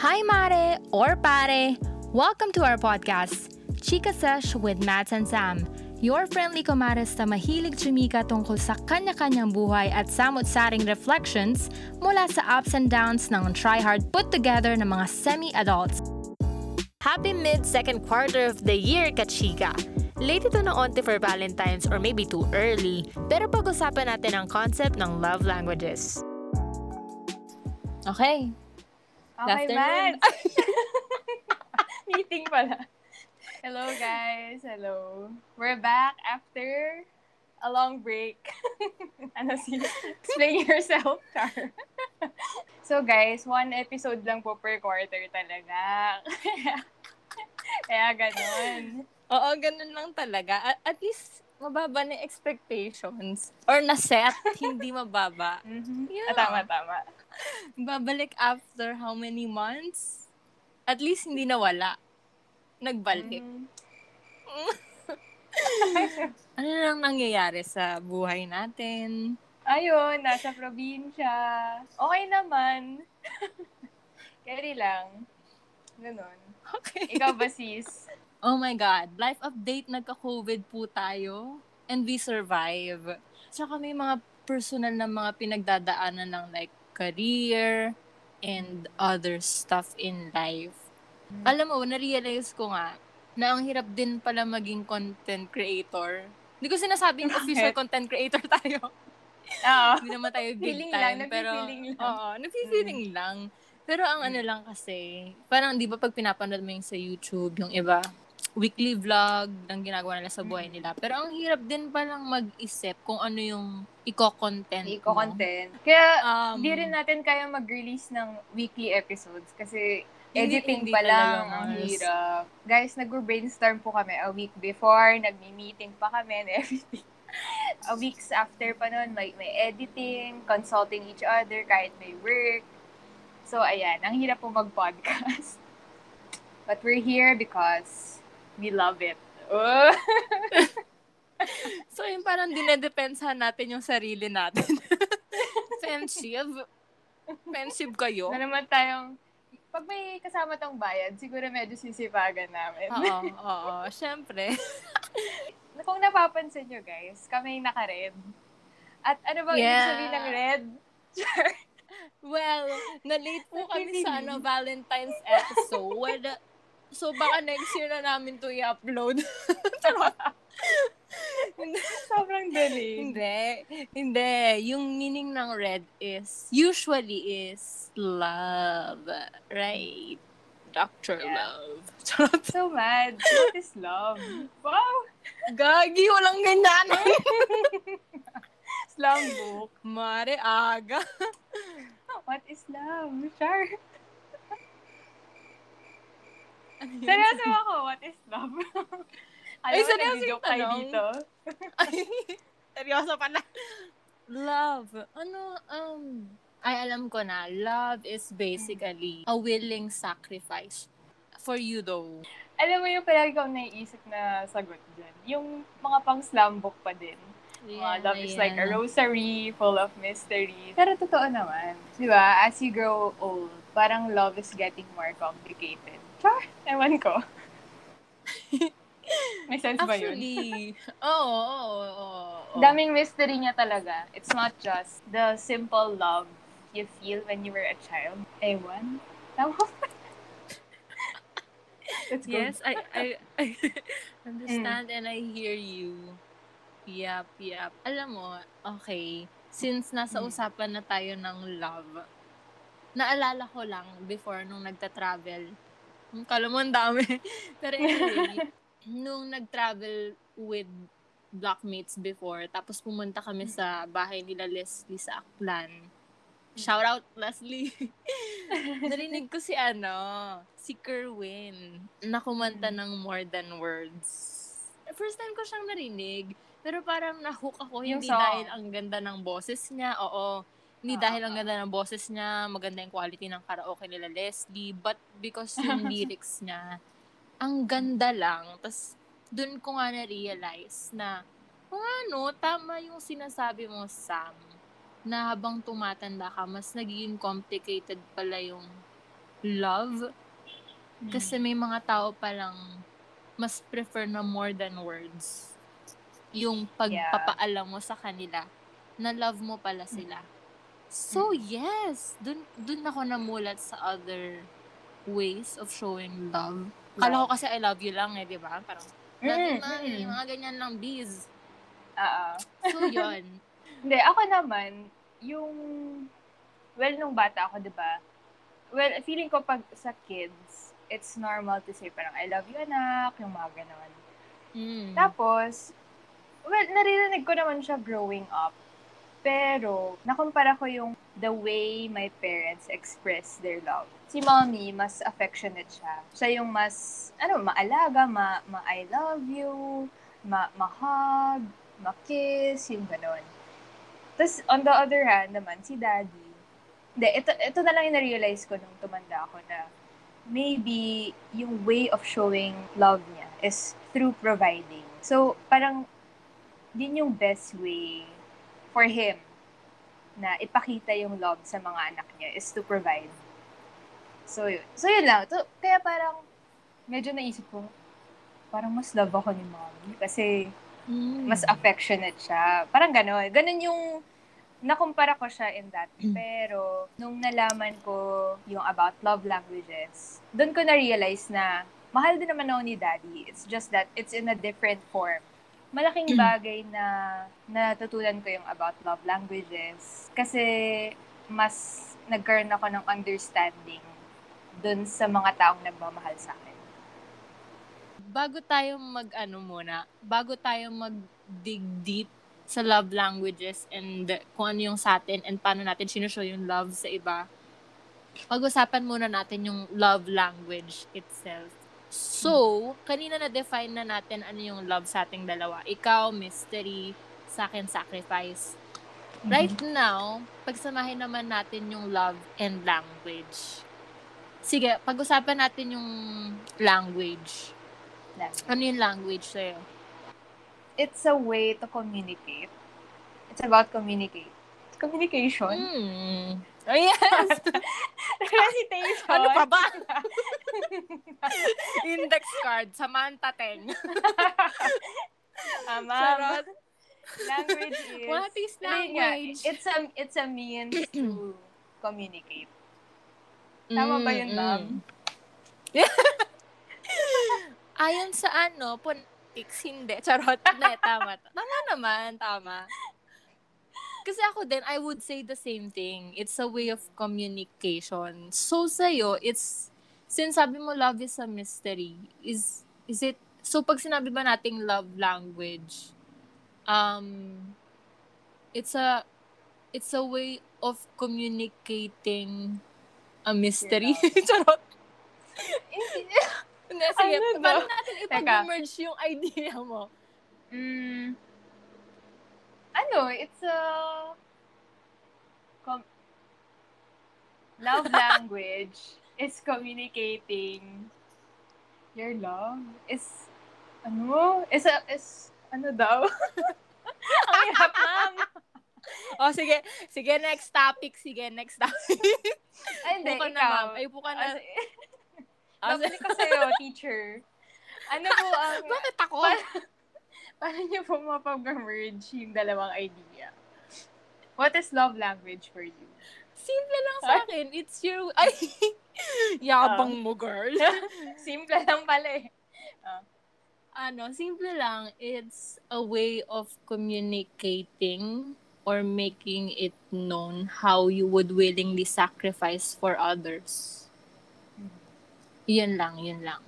Hi, Mare or Pare! Welcome to our podcast, Chika Sesh with Matt and Sam. Your friendly kumares na mahilig chumika tungkol sa kanya-kanyang buhay at samot-saring reflections mula sa ups and downs ng try-hard put together ng mga semi-adults. Happy mid-second quarter of the year, kachika! Late ito na onti for Valentine's or maybe too early, pero pag-usapan natin ang concept ng love languages. Okay, Okay. Matt. Meeting pala. Hello, guys. Hello. We're back after a long break. ano si? Explain yourself, Char. so, guys, one episode lang po per quarter talaga. Kaya ganun. Oo, ganun lang talaga. At, at least, mababa na expectations. Or na-set, hindi mababa. Mhm. Yeah. Ah, tama, tama. Babalik after how many months? At least hindi nawala. Nagbalik. Mhm. Ano lang nangyayari sa buhay natin? Ayun, nasa probinsya. Okay naman. Carry lang. Ganun. Okay. Ikaw ba, sis? Oh my God. Life update, nagka-COVID po tayo. And we survive. Tsaka may mga personal na mga pinagdadaanan ng like career and other stuff in life. Alam mo, na-realize ko nga na ang hirap din pala maging content creator. Hindi ko sinasabing official Bakit? content creator tayo. Oo. Hindi naman tayo big Feeling time. lang, pero, lang. Oo, nagpi-feeling lang. Pero ang ano lang kasi, parang di ba pag pinapanood mo yung sa YouTube, yung iba, weekly vlog ng ginagawa nila sa buhay nila. Pero ang hirap din palang mag-isip kung ano yung iko-content mo. Iko-content. Kaya, Um, di rin natin kaya mag-release ng weekly episodes kasi editing hindi pa lang ang hirap. Guys, nag-brainstorm po kami a week before, nagmi-meeting pa kami and everything. a weeks after pa nun, may, may editing, consulting each other kahit may work. So, ayan, ang hirap po mag-podcast. But we're here because we love it. Oh. So yung parang dinedepensahan natin yung sarili natin. Offensive. Offensive kayo. na naman tayong, pag may kasama tong bayad, siguro medyo sisipagan namin. Oo, oo. Siyempre. Kung napapansin nyo guys, kami naka-red. At ano ba ibig Yeah. sabihin ng red? Well, na-late po kami sa ano, Valentine's episode. So, baka next year na namin to i-upload. Sobrang dali. Hindi. Hindi. Yung meaning ng red is, usually is love. Right? Dr. Yeah. Love. Charot. So mad. What is love? Wow! Gagi, walang ganyan. Slam book. Mare, aga. What is love? Char. Ano? Seryoso ako, what is love? Alam Ay, seryoso yung tanong? dito. Ay, seryoso pala. Love. Ano, um, ay alam ko na, love is basically a willing sacrifice. For you though. Alam mo yung palagi kong naiisip na sagot dyan. Yung mga pang slam book pa din. Mga love is like a rosary full of mystery. Pero totoo naman. Di ba? As you grow old, parang love is getting more complicated. Char! Ewan ko. May sense ba yun? Actually, oo, oo, oo. Daming mystery niya talaga. It's not just the simple love you feel when you were a child. Ewan. Tama? Let's go. Yes, I, I, I understand and I hear you. Yep, yep. Alam mo, okay, since nasa Mm. usapan na tayo ng love, naalala ko lang before nung nagta-travel. Kala mo ang dami. Pero anyway, nung nag-travel with blockmates before, tapos pumunta kami sa bahay nila Leslie sa Aklan. Shout out, Leslie. Narinig ko si ano, si Kerwin, na kumanta ng More Than Words. First time ko siyang narinig, pero parang nahook ako, Yung hindi song. dahil ang ganda ng boses niya, oo, hindi Ah, dahil ang ganda ng boses niya, maganda yung quality ng karaoke nila Leslie, but because yung lyrics niya, ang ganda lang. Tapos, dun ko nga na-realize na, kung ano, tama yung sinasabi mo, Sam, na habang tumatanda ka, mas nagiging complicated pala yung love. Mm. Kasi may mga tao palang mas prefer na more than words. Yung pagpapaalam mo sa kanila na love mo pala sila. So, yes, dun, dun ako namulat sa other ways of showing love. Kala ko kasi I love you lang eh, di ba? Parang, you, Mm, mommy, mm. mga ganyan lang, bees. Oo. So, yun. Hindi, ako naman, yung, well, nung bata ako, di ba? Well, feeling ko pag sa kids, it's normal to say parang, I love you, anak, yung mga ganon. Mm. Tapos, well, naririnig ko naman siya growing up. Pero, nakumpara ko yung the way my parents express their love. Si mommy, mas affectionate siya. Siya yung mas, ano, maalaga, ma, ma I love you, ma, ma-hug, ma-kiss, yung ganon. Tapos, on the other hand naman, si daddy, hindi, ito, ito na lang yung na-realize ko nung tumanda ako na maybe yung way of showing love niya is through providing. So, parang, din yung best way for him na ipakita yung love sa mga anak niya is to provide. So, yun. So, yun lang. To, kaya parang, medyo naisip ko, parang mas love ako ni mommy kasi Mm. mas affectionate siya. Parang gano'n. Gano'n yung nakumpara ko siya in that. Mm. Pero, nung nalaman ko yung about love languages, doon ko na-realize na mahal din naman ako ni daddy. It's just that it's in a different form. Malaking bagay na natutunan ko yung about love languages kasi mas nagkaroon ako ng understanding doon sa mga taong nagmamahal sa akin. bago tayo mag ano muna, bago tayo mag dig deep sa love languages and kung ano yung sa atin and paano natin sinushow yung love sa iba, pag-usapan muna natin yung love language itself. So, kanina na-define na natin ano yung love sa ating dalawa. Ikaw, mystery, sa akin, sacrifice. Right now, pagsamahin naman natin yung love and language. Sige, pag-usapan natin yung language. Language. Ano yung language sa'yo? it's a way to communicate. It's about communicate. Communication. Hmm. Oh, yes! Recitation. ano pa ba? Index card. Samantha Teng. Ma'am. Charot. Language is... What is language? It's a, it's a means to communicate. Tama ba yun, Mm, ma'am? mm. Ayon sa ano, phonetics, hindi. Charot. Hindi, tama. Tama naman, tama. Kasi ako din, I would say the same thing. It's a way of communication. So, sa'yo, it's, since sabi mo love is a mystery, is, is it, so pag sinabi ba nating love language, um, it's a, it's a way of communicating a mystery. Charot. Hindi, sige. Ano paano natin ipag-merge yung idea mo? Mm, ano, it's a... Com- love language is communicating your love is ano is a is ano daw ang hirap ma'am O, Oh, sige. Sige, next topic. Sige, next topic. ay hindi ka na, ikaw ma'am. Ay, upo ka na. Si- babalik ko sa'yo teacher ano po ang Bakit ako? Paano niyo po mapag-merge yung dalawang idea what is love language for you Simple lang sa akin. It's your... Ay! Yabang mo, girl. simple lang pala eh ano, simple lang. It's a way of communicating or making it known how you would willingly sacrifice for others. Yun lang, yun lang.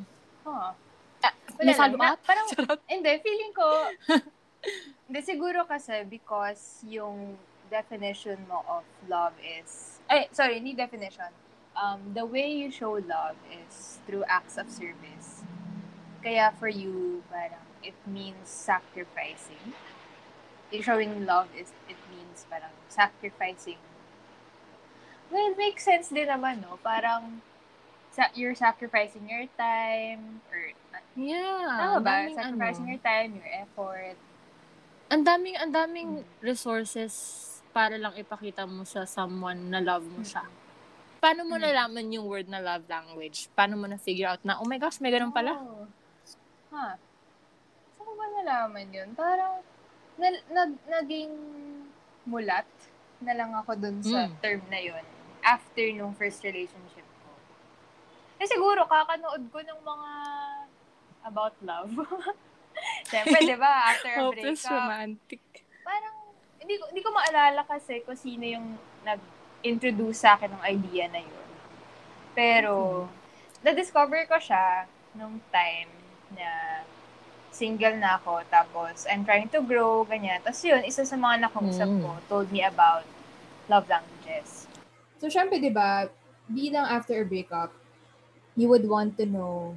huh. Wala may follow Na- up? parang, Charot. hindi, feeling ko, hindi, siguro kasi because yung definition mo of love is, ay, sorry, hindi definition. Um, the way you show love is through acts of service. Kaya for you, parang, it means sacrificing. Showing love is, it means parang sacrificing. Well, it makes sense din naman, no? Parang, sa, you're sacrificing your time, or Yeah. Tama ba? daming Sacrificing ano. your time, your effort. Ang daming, ang daming resources para lang ipakita mo sa someone na love mo siya. paano mo Hmm. nalaman yung word na love language? Paano mo na-figure out na, oh my gosh, may ganun pala? Oh. Ha? Saan ko ba nalaman yun? Parang, na, nag, naging mulat na lang ako dun sa Mm. term na yun after nung first relationship. Eh siguro, kakanood ko ng mga about love. Siyempre, di ba, after a Hopeless breakup, romantic. parang, hindi ko, hindi ko maalala kasi kung sino yung nag-introduce sa akin ng idea na yun. Pero, na-discover ko siya nung time na single na ako, tapos I'm trying to grow, ganyan. Tapos yun, isa sa mga nakausap Mm. ko told me about love languages. So, syempre, di ba, bilang after a breakup, you would want to know,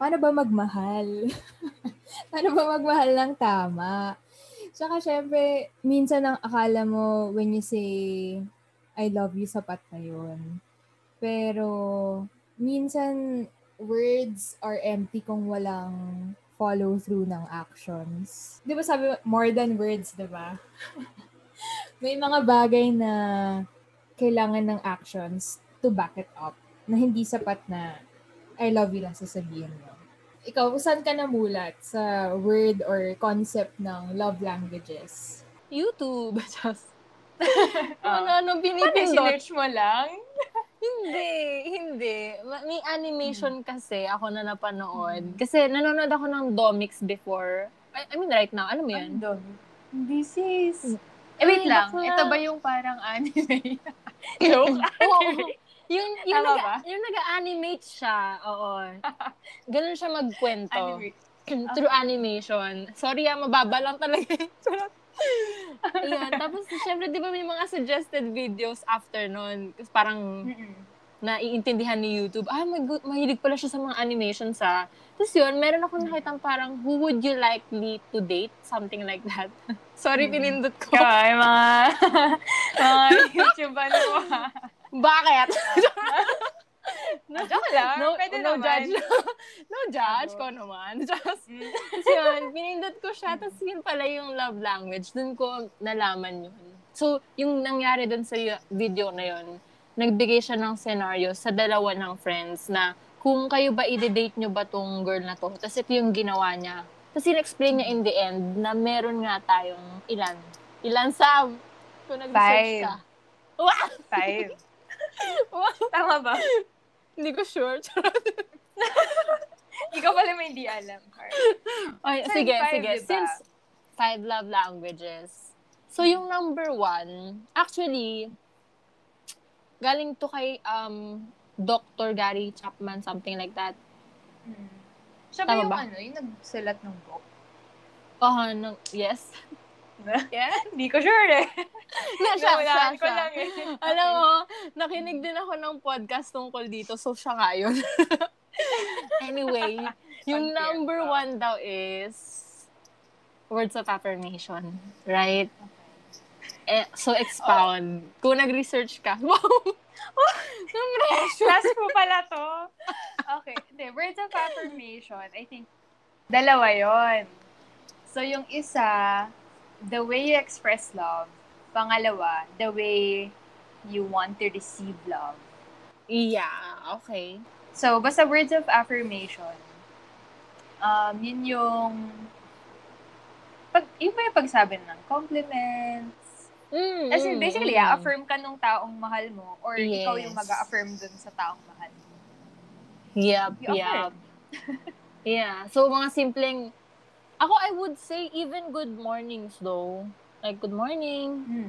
paano ba magmahal? paano ba magmahal ng tama? Tsaka, syempre, minsan ang akala mo when you say, I love you, sapat na yun. Pero, minsan, words are empty kung walang follow through ng actions. Di ba sabi, more than words, di ba? May mga bagay na kailangan ng actions to back it up na hindi sapat na I love you lang sasabihin mo. Ikaw, saan ka namulat sa word or concept ng love languages? YouTube. Just, Ah. ano-ano Paano, pinipindot. sinerch mo lang? Hindi, hindi. Ma- May animation kasi ako na napanood. Kasi nanonood ako ng Domix before. I, I mean, right now. Alam mo yun? Ano? Hindi sis. Ay, Eh, wait lang. bakla. Ito ba yung parang anime? Oo. Yung, yung, Tama nag, ba? yung nag-animate siya. Oo. Ganun siya magkwento. anime. Through animation. Sorry ah, mababa lang talaga. Ayan. Tapos, syempre, di ba may mga suggested videos after nun? Kasi parang Mm-mm. naiintindihan ni YouTube, ah, mag- mahilig pala siya sa mga animations sa. Tapos yun, meron ako nakitang parang, who would you likely to date? Something like that. Sorry, Mm. pinindot ko. Kaya, mga, mga YouTube ano? Bakit? Ah, Joke lang. no, Pwede no naman. judge. no judge ko naman. Just, Mm. Yun, pinindot ko siya. Tapos yun pala yung love language. Doon ko nalaman yun. So, yung nangyari doon sa video na yun, nagbigay siya ng scenario sa dalawa ng friends na kung kayo ba i-date nyo ba tong girl na to. Tapos ito yung ginawa niya. Tapos in-explain niya in the end na meron nga tayong ilan. Ilan, Sam? Kung nag-search ka. Wow! Five. Tama ba? Hindi ko sure. Ikaw pala may hindi alam. Heart. Ay, Saan sige, five, sige. diba? Since five love languages. So, yung number one, actually, galing to kay um, Dr. Gary Chapman, something like that. Mm. Siya ba Tama yung ba? ano, yung nagsulat ng book? Oh, no, yes. yeah? Hindi ko sure eh. Na, siya, siya, ko lang eh. Alam mo, nakinig din ako ng podcast tungkol dito, so siya nga yun. anyway, yung number one daw is words of affirmation, right? Eh, so expound. Kung nag-research ka, wow! Number Class po pala to. Okay. Hindi, words of affirmation, I think, dalawa yon. So, yung isa, the way you express love. Pangalawa, the way you want to receive love. Yeah, okay. So, basta words of affirmation, um, yun yung, pag, yung yung pagsabi ng compliments, Mm, As in, mm, basically, mm. affirm ka nung taong mahal mo or ikaw yung Yes. mag-affirm dun sa taong mahal mo. Yep, You yep. yeah. So, mga simpleng, ako I would say even good mornings though. Like, good morning. Hmm.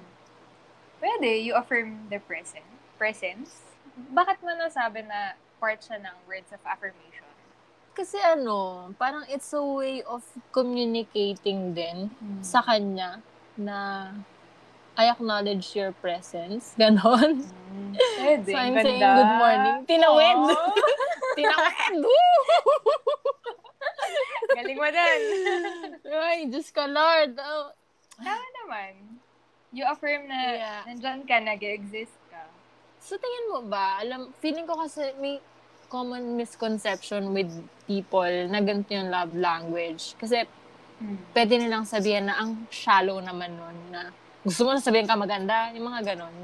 Pwede, you affirm the present. Presence. Bakit mo nasabi na part siya ng words of affirmation? Kasi ano, parang it's a way of communicating din sa kanya na I acknowledge your presence. Ganon. Hmm. Pwede. So, I'm Ganda. saying good morning. Tinawid! Aw, Tinawid! Galing mo din. Ay, Diyos ka, Lord. Oh, Tama naman. You affirm na Yeah. nandyan ka, nag-exist ka. So, tingin mo ba, alam, feeling ko kasi may common misconception with people na ganito yung love language. Kasi Hmm. pwede nilang sabihin na ang shallow naman nun na gusto mo na sabihin ka maganda, yung mga ganon.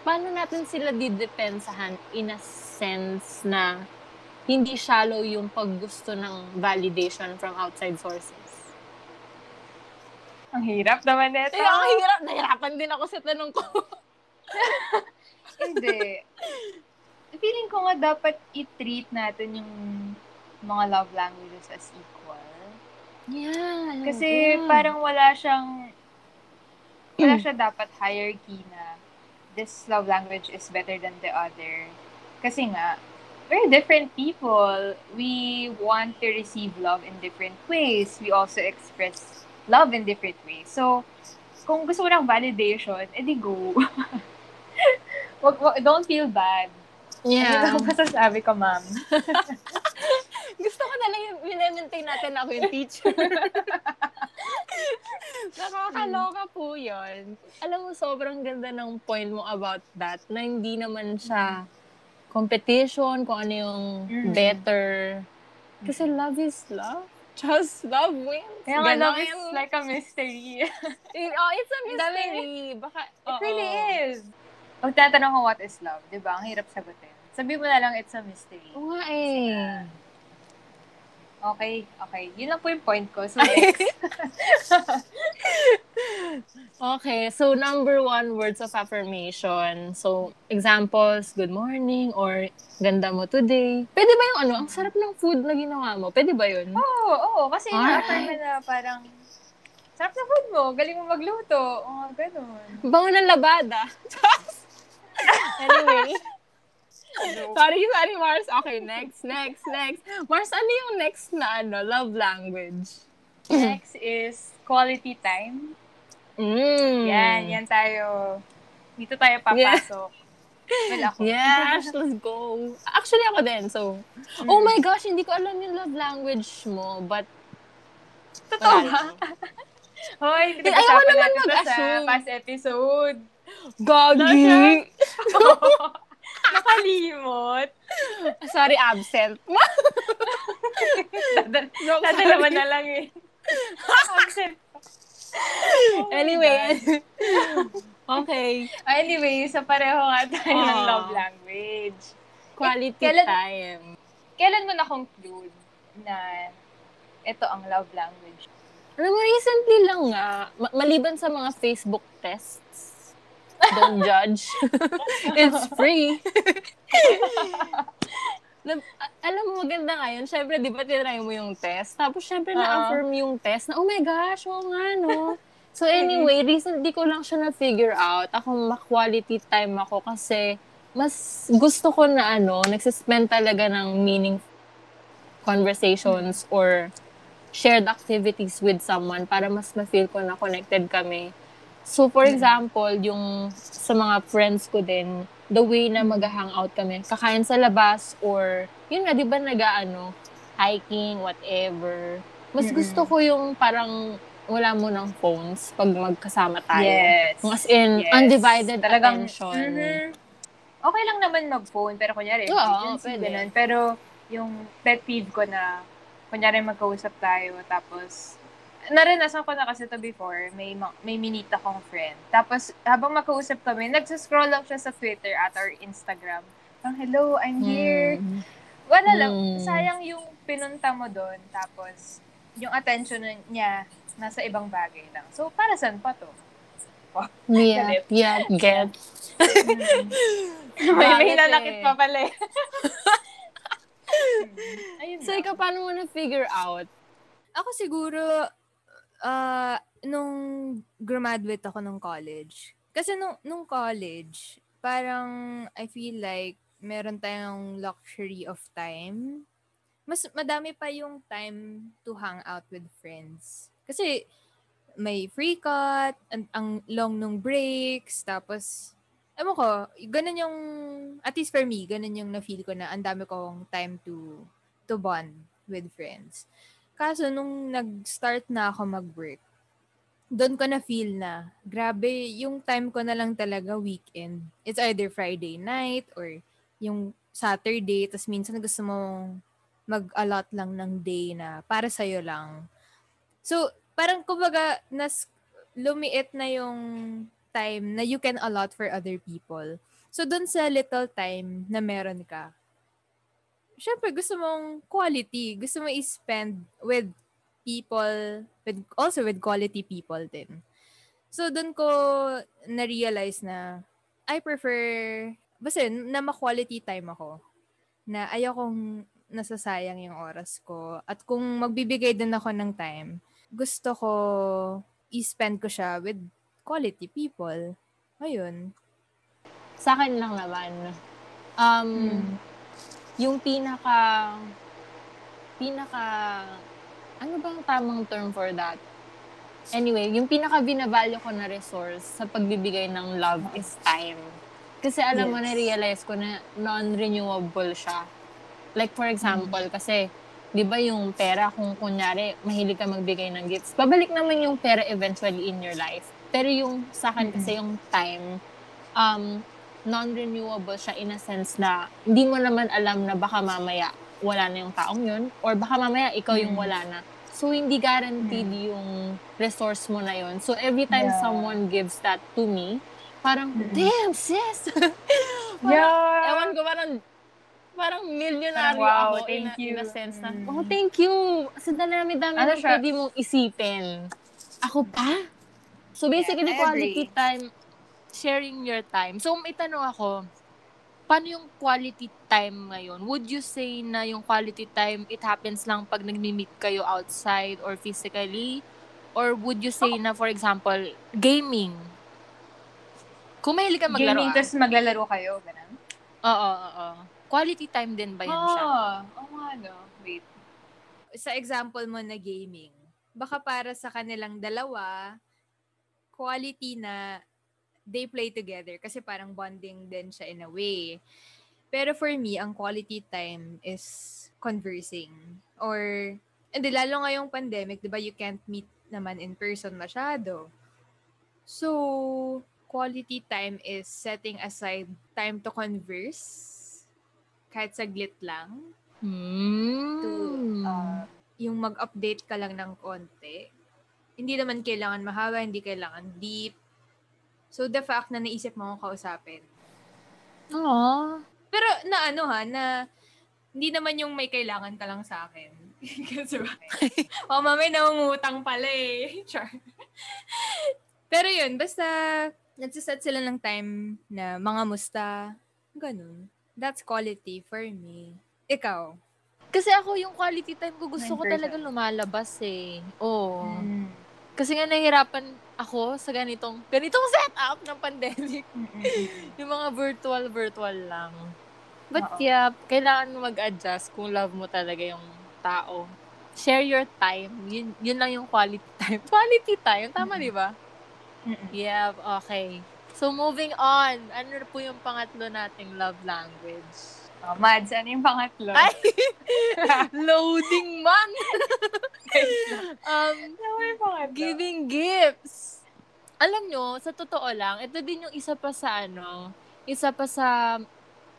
paano natin sila didepensahan in a sense na hindi shallow yung paggusto ng validation from outside sources? Ang hirap naman nito. Eh, ang hirap. Nahirapan din ako sa tanong ko. Hindi. Feeling ko nga dapat i-treat natin yung mga love languages as equal. yeah. Kasi parang wala siyang wala siya dapat hierarchy na this love language is better than the other. Kasi nga, we're different people. We want to receive love in different ways. We also express love in different ways. So, kung gusto mo ng validation, edi go. wag, wag, don't feel bad. Yeah. Ano masasabi ko, ma'am? Gusto ko na lang yung minemaintain natin na ako yung teacher. Nakakaloka po yun. Alam mo, sobrang ganda ng point mo about that na hindi naman siya competition, kung ano yung Mm. better. Kasi love is love. Just love wins. Kaya nga, love is like a mystery. Oh, it's a mystery. Baka, It really oo. is. Pag tatanong ko what is love, di ba? Ang hirap sagutin. Sabi mo na lang it's a mystery. Oo nga eh. Okay, okay. Yun lang po yung point ko. So, next. Okay, so number one, words of affirmation. So, examples, good morning, or ganda mo today. Pwede ba yung ano, ang sarap ng food na ginawa mo? Pwede ba yun? Oo, oo. Kasi Alright. na-affirm na parang, sarap na food mo, galing mo magluto. O, oh, ganun. Bango ng labada. anyway. sorry, sorry, Mars. Okay, next, next, next. Mars, ano yung next na ano, love language? Next is quality time. Mm. Yan, yan tayo. Dito tayo papasok. Well, ako. Yes, let's go. Actually, ako din. So, Mm. oh my gosh, hindi ko alam yung love language mo, but Totoo ba? Hoy, Ayaw pinag-usapan naman natin to sa past episode. Gagi! Nakalimot. Sorry, absent. Dadal- Joke, Dadalawa sorry. na lang eh. Absent. Oh Anyway. Okay. Ah, Anyway, sa pareho nga tayo ng Ah. love language. Quality Kailan- time. Kailan mo na-conclude na ito ang love language? Alam mo, recently lang nga, ma- maliban sa mga Facebook tests, don't judge. It's free. Na- alam mo, maganda ngayon. Siyempre, di ba, tinry mo yung test. Tapos, siyempre, Oo. na-affirm yung test na, oh my gosh, oo nga, no? So, anyway, recently ko lang siya na-figure out. Ako, ma-quality time ako kasi mas gusto ko na, ano, nagsispend talaga ng meaning conversations or shared activities with someone para mas ma-feel ko na connected kami. So, for example, yung sa mga friends ko din, the way na mag-hangout kami, kakain sa labas or, yun nga, di ba nag-ano, hiking, whatever. Mas gusto ko yung parang wala mo ng phones pag magkasama tayo. Yes. As in, Yes. undivided Talagang, attention. mhm. Okay lang naman mag-phone, pero kunyari, Oo, pwede. ganun. Pero yung pet peeve ko na, kunyari magkausap tayo, tapos, naranasan ko na kasi to before, may, ma- may minute akong friend. Tapos, habang magkausap kami, nagsascroll lang siya sa Twitter at or Instagram. Parang, hello, I'm here. Mm. Wala lang. Mm. Sayang yung pinunta mo doon. Tapos, yung attention niya nasa ibang bagay lang. So, para saan pa to? Yeah, Galit. yeah, get. may may Bakit nanakit eh? pa pala eh. Ayun So, ikaw, paano mo na-figure out? Ako siguro, uh, nung graduate ako nung college. Kasi nung, nung college, parang I feel like meron tayong luxury of time. Mas madami pa yung time to hang out with friends. Kasi may free cut, ang, ang long nung breaks, tapos, ewan ko, ganun yung, at least for me, ganun yung na-feel ko na ang dami kong time to to bond with friends. Kaso nung nag-start na ako mag-work, doon ko na feel na, grabe, yung time ko na lang talaga weekend. It's either Friday night or yung Saturday, tapos minsan gusto mo mag-allot lang ng day na para sa'yo lang. So, parang kumbaga, nas, lumiit na yung time na you can allot for other people. So, dun sa little time na meron ka, syempre gusto mong quality. Gusto mo i-spend with people, with, also with quality people din. So, dun ko na-realize na I prefer, basta yun, na ma-quality time ako. Na ayokong nasasayang yung oras ko. At kung magbibigay din ako ng time, gusto ko i-spend ko siya with quality people. Ayun. Sa akin lang naman. Um, Hmm. Yung pinaka, pinaka, ano bang tamang term for that? Anyway, yung pinaka binavalue ko na resource sa pagbibigay ng love is time. Kasi alam mo, Yes. na-realize ko na non-renewable siya. Like for example, kasi, di ba yung pera, kung kunyari, mahilig ka magbigay ng gifts, babalik naman yung pera eventually in your life. Pero yung sa akin kasi yung time, um, non-renewable siya in a sense na hindi mo naman alam na baka mamaya wala na yung taong yun or baka mamaya ikaw yung Mm. wala na. So, hindi guaranteed yung resource mo na yun. So, every time Yeah. someone gives that to me, parang, Mm-mm. damn, sis! parang, Yeah. ewan ko, parang, parang millionaire wow, ako in, thank a, you. in a sense na, Mm. oh, thank you! Kasi dami-dami Ano na siya? pwede mong isipin. Ako pa? So, basically, Yeah, quality time, sharing your time. So, may tanong ako, paano yung quality time ngayon? Would you say na yung quality time, it happens lang pag nagmi-meet kayo outside or physically? Or would you say na, for example, gaming? Kung mahilig ka maglaro, Gaming, ah. tapos maglalaro kayo, ganun. Oo, oo, oo. Quality time din ba yun siya? Oo, oo nga, no. Wait. Sa example mo na gaming, baka para sa kanilang dalawa, quality na they play together kasi parang bonding din siya in a way. Pero for me, ang quality time is conversing. Or, hindi, lalo ngayong pandemic, di ba, you can't meet naman in person masyado. So, quality time is setting aside time to converse kahit saglit lang Hmm. To, uh, yung mag-update ka lang ng konti. Hindi naman kailangan mahaba, hindi kailangan deep. So, the fact na naisip mo akong kausapin. Aww. Pero na ano ha, na hindi naman yung may kailangan ka lang sa akin. Kasi ba? o, mamay nangungutang pala eh. Char. Pero yun, basta nagsiset sila ng time na mga musta. Ganun. That's quality for me. Ikaw? Kasi ako yung quality time ko gusto In ko person. talaga lumalabas eh. Oo. mm, Kasi nga nahihirapan ako sa ganitong ganitong setup ng pandemic. Yung mga virtual virtual lang. But Oo. yeah, kailangan mo mag-adjust kung love mo talaga yung tao. Share your time. Yun, yun lang yung quality time. Quality time. Tama, Mhm. di ba? Mm-mm. Yeah, okay. So, moving on. Ano po yung pangatlo nating love language? Oh, Mads, ano yung pangatlo? Ay! Loading man! um, Ano yung pangatlo? giving gifts. Alam nyo, sa totoo lang, ito din yung isa pa sa ano, isa pa sa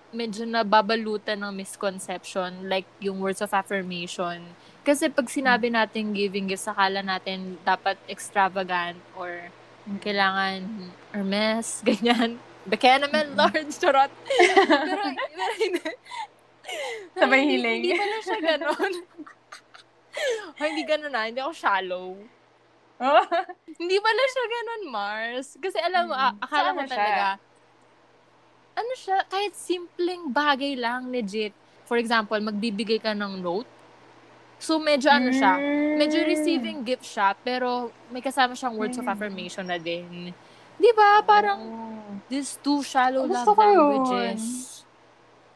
medyo nababalutan ng misconception, like yung words of affirmation. Kasi pag sinabi natin giving gifts, akala natin dapat extravagant or Mm. kailangan Hermes, ganyan. Baka naman, Lord, charot. pero, pero hindi. Sabay hindi- hiling. Hindi pala siya ganon. Ay, hindi ganon na. Hindi ako shallow. Oh. Hindi pala siya ganon, Mars. Kasi alam mo, Mm. a- akala siya? talaga, ano siya, kahit simpleng bagay lang, legit. For example, magbibigay ka ng note. So, medyo ano siya, medyo Mm. receiving gift siya, pero may kasama siyang words of Mm. affirmation na din. Di ba? Parang, Oh. these two shallow Gusto love ko yun. languages.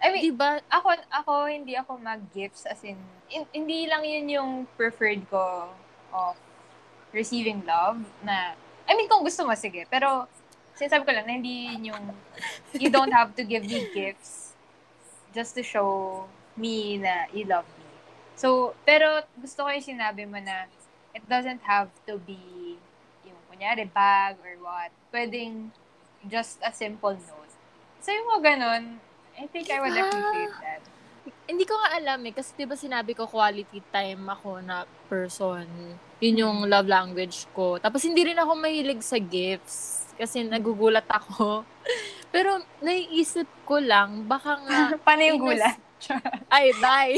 I mean, Di ba? ako, ako, hindi ako mag-gifts as in, in- hindi lang yun yung preferred ko of receiving love na, I mean, kung gusto mo, sige. Pero, sinasabi ko lang na hindi yun yung, you don't have to give me gifts just to show me na you love me. So, pero gusto ko yung sinabi mo na it doesn't have to be kunyari bag or what. Pwedeng just a simple note. So, yung mga ganun, I think I would Diba? appreciate that. Hindi ko nga alam eh. Kasi diba sinabi ko quality time ako na person. Yun yung love language ko. Tapos hindi rin ako mahilig sa gifts. Kasi nagugulat ako. Pero naiisip ko lang, baka nga... Paano yung gulat? Ay, die!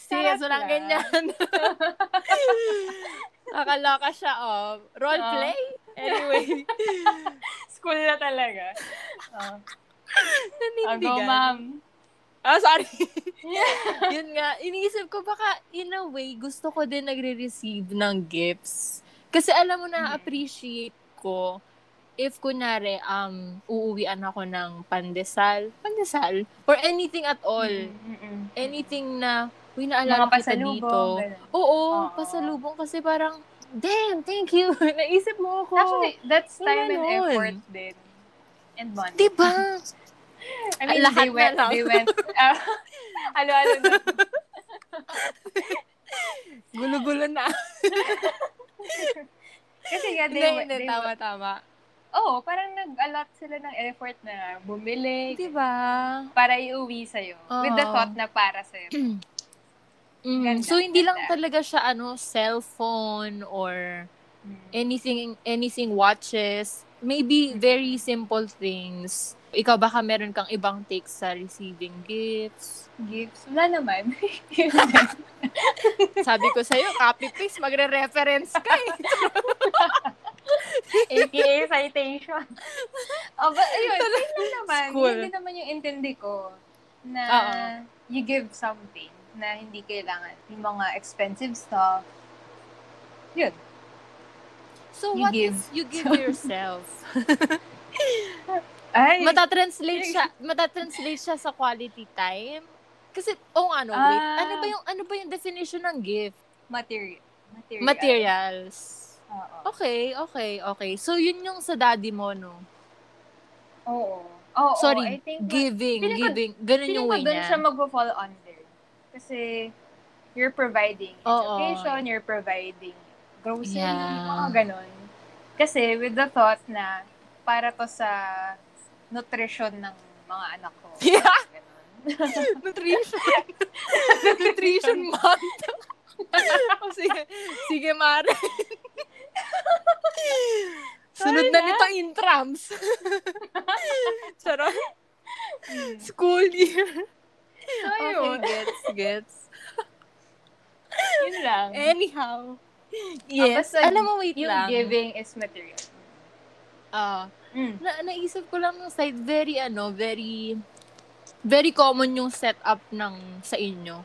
Serious, Charot walang lang. ganyan. Nakaloka siya, oh. Role Ah. play? Anyway. School na talaga. Oh. Nanindigan. Ako, ma'am. Ah, sorry. Yun nga, iniisip ko baka in a way, gusto ko din nagre-receive ng gifts. Kasi alam mo na, appreciate ko if kunyari, um, uuwian ako ng pandesal, pandesal, or anything at all. Mm-mm. Anything na, uy, naalala Mga kita dito. ganun. Oo, Oo. pasalubong kasi parang, damn, thank you. Naisip mo ako. Actually, that's time and ganun. effort din. And money. diba? I mean, Lahat they na went, lang. they went, uh, ano-ano na. Gulo-gulo na. Kasi nga, they, Hindi, hindi, they tama, tama. Oo, parang nag-allot sila ng effort na bumili Diba? para iuwi sa'yo. With the thought na para sa'yo. Mm, Ganda, so hindi lang talaga siya ano cellphone or Mm. anything anything watches. Maybe very simple things. Ikaw baka meron kang ibang takes sa receiving gifts. Gifts? Wala naman. Sabi ko sa'yo, copy-paste, magre-reference ka eh. AKA citation. oh, but ayun, yun naman. School. Yun naman yung intindi ko na Oo. you give something na hindi kailangan yung mga expensive stuff. Yun. So You what give. is you give yourself? Ay, matatranslate siya, matatranslate siya sa quality time. Kasi, oh ano, wait. Ah. Ano ba yung, ano ba yung definition ng gift? material. Material. Materials. Oo. Okay, okay, okay. So, yun yung sa daddy mo, no? Oo. Oo, Sorry, I think giving, feeling ko- giving. Ganun Feeling yung ko way niya. siya mag-fall under. Kasi, you're providing Oo. education, you're providing grocery, Yeah. mga ganon. Kasi, with the thought na, para to sa nutrition ng mga anak ko. Yeah. Nutrition. Nutrition month. o sige, sige, Mare. Sunod na nito intrams. Charot. School year. So, Okay, yun. gets, gets. Yun lang. Anyhow. Yes. basta Alam mo, wait yung lang. giving is material. Ah, Mm. na naisip ko lang ng side, very, ano, very, very common yung setup ng sa inyo.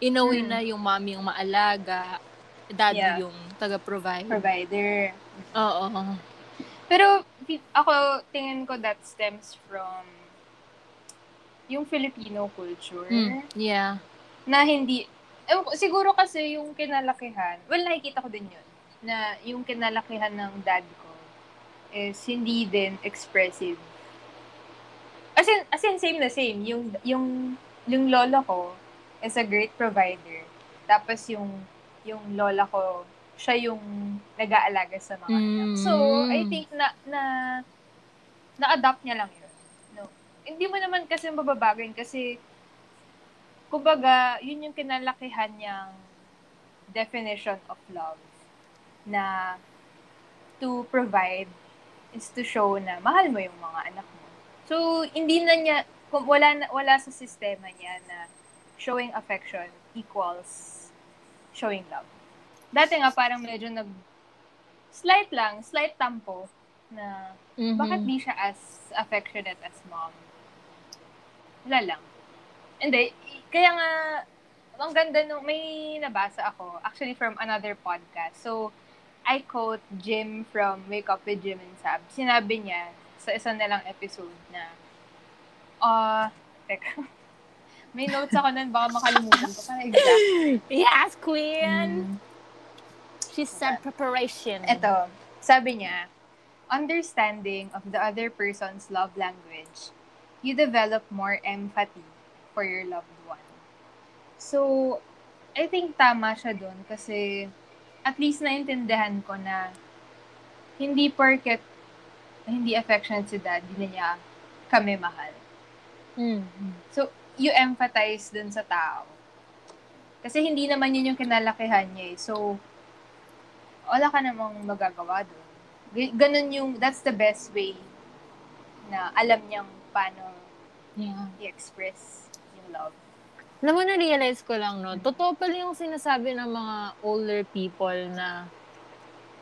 In a way Mm. na yung mommy yung maalaga, daddy Yeah. yung taga-provide. Provider. Oo. Pero, ako, tingin ko that stems from yung Filipino culture. Mm, yeah. na hindi, ko, siguro kasi yung kinalakihan, well, nakikita ko din yun, na yung kinalakihan ng dad is hindi din expressive. As in, as in same na same. Yung, yung, yung lola ko is a great provider. Tapos yung, yung lola ko, siya yung nag-aalaga sa mga anak. Mm. So, I think na, na, na-adapt niya lang yun. No. Hindi mo naman kasi mababagin kasi kumbaga, yun yung kinalakihan niyang definition of love na to provide is to show na mahal mo yung mga anak mo. So, hindi na niya, kung wala, na, wala sa sistema niya na showing affection equals showing love. Dati nga parang medyo nag slight lang, slight tampo na Mhm. bakit di siya as affectionate as mom? Wala lang. Hindi. Kaya nga, ang ganda nung, may nabasa ako, actually from another podcast. So, I quote Jim from Wake Up with Jim and Sab. Sinabi niya sa isa na lang episode na, ah, teka, may notes ako nun, baka makalimutan ko. Parang exact. Yes, queen! Mm. She said preparation. Ito, sabi niya, understanding of the other person's love language, you develop more empathy for your loved one. So, I think tama siya dun kasi at least naintindihan ko na hindi porket hindi affectionate si dad, hindi niya kami mahal. Mm. So, you empathize dun sa tao. Kasi hindi naman yun yung kinalakihan niya eh. So, wala ka namang magagawa dun. Ganun yung, that's the best way na alam niyang paano Yeah. i-express yung love. Alam mo, na-realize ko lang, no? Totoo pala yung sinasabi ng mga older people na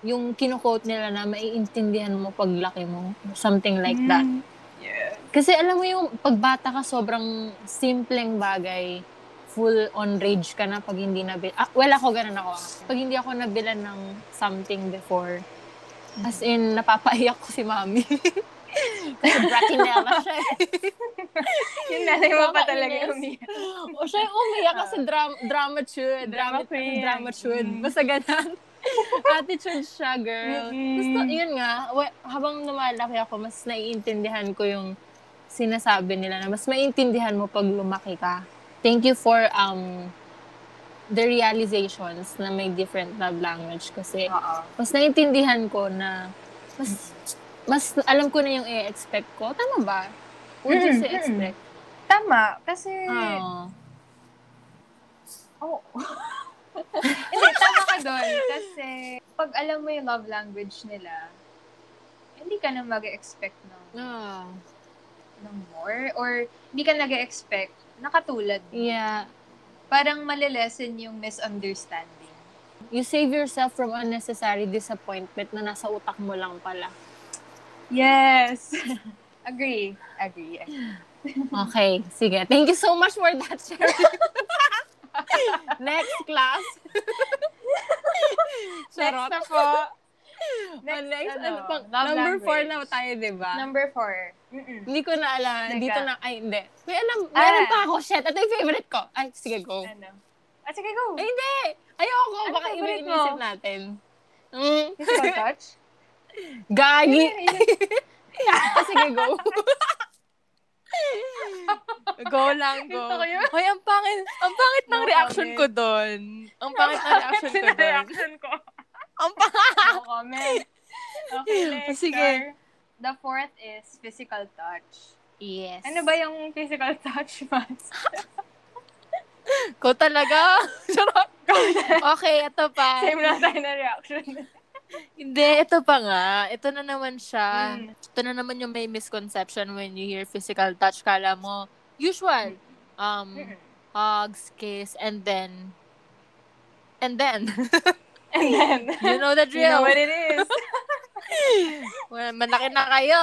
yung kinu-quote nila na maiintindihan mo paglaki mo. Something like that. Mm. Yeah. Kasi alam mo yung pagbata ka, sobrang simpleng bagay. Full on rage ka na pag hindi nabil... Ah, well, ako ganun ako. Pag hindi ako nabilan ng something before, as in, napapaiyak ko si mami. Kasi bratinella siya. Yung nanay mo pa talaga umiyak. O siya yung umiyak kasi drama, drama chud. Drama queen. drama chud. Mm. Basta ganun. Attitude siya, girl. Mm-mm. Gusto, yun nga, habang lumalaki ako, mas naiintindihan ko yung sinasabi nila na mas maiintindihan mo pag lumaki ka. Thank you for um the realizations na may different love language kasi Oo. mas naiintindihan ko na mas mas alam ko na yung i-expect ko. Tama ba? Would you Mm, say mm. expect? Tama, kasi... Oh. Oo. Hindi, tama ka doon. Kasi, pag alam mo yung love language nila, hindi ka na mag-expect ng, Ah. ng more. Or, hindi ka nag-expect na katulad. Yeah. Parang malilesen yung misunderstanding. You save yourself from unnecessary disappointment na nasa utak mo lang pala. Yes! agree. Agree. agree. Okay, sige. Thank you so much for that sharing. Next class. Next Charot. na po. Next, Next, next ano, ano, pang, number four language. na tayo, di ba? Number four. Mm-mm. Hindi ko na alam. Teka. Dito na, ay, hindi. May alam, Ah. meron pa ako. Shit, ito yung favorite ko. Ay, sige, go. Ano? Ah, sige, go. Ay, hindi. Ayoko. Ano Baka iba inisip natin. Mm. Physical touch? Gagi. Ah, sige, go. go lang, go. Hoy, ang pangit, ang pangit ng No reaction ko doon. Ang pangit ng reaction ko doon. reaction ko. Ang pangit. No comment. Okay, next. Sige. The fourth is physical touch. Yes. Ano ba yung physical touch, Mas? Ko talaga? Charot. okay, ito pa. Same lang tayo na reaction. Hindi, ito pa nga. Ito na naman siya. Mm. Ito na naman yung may misconception when you hear physical touch. Kala mo, usual. Um, Mm-mm. hugs, kiss, and then, and then, And then, you know the you know drill. what it is. well, malaki na kayo.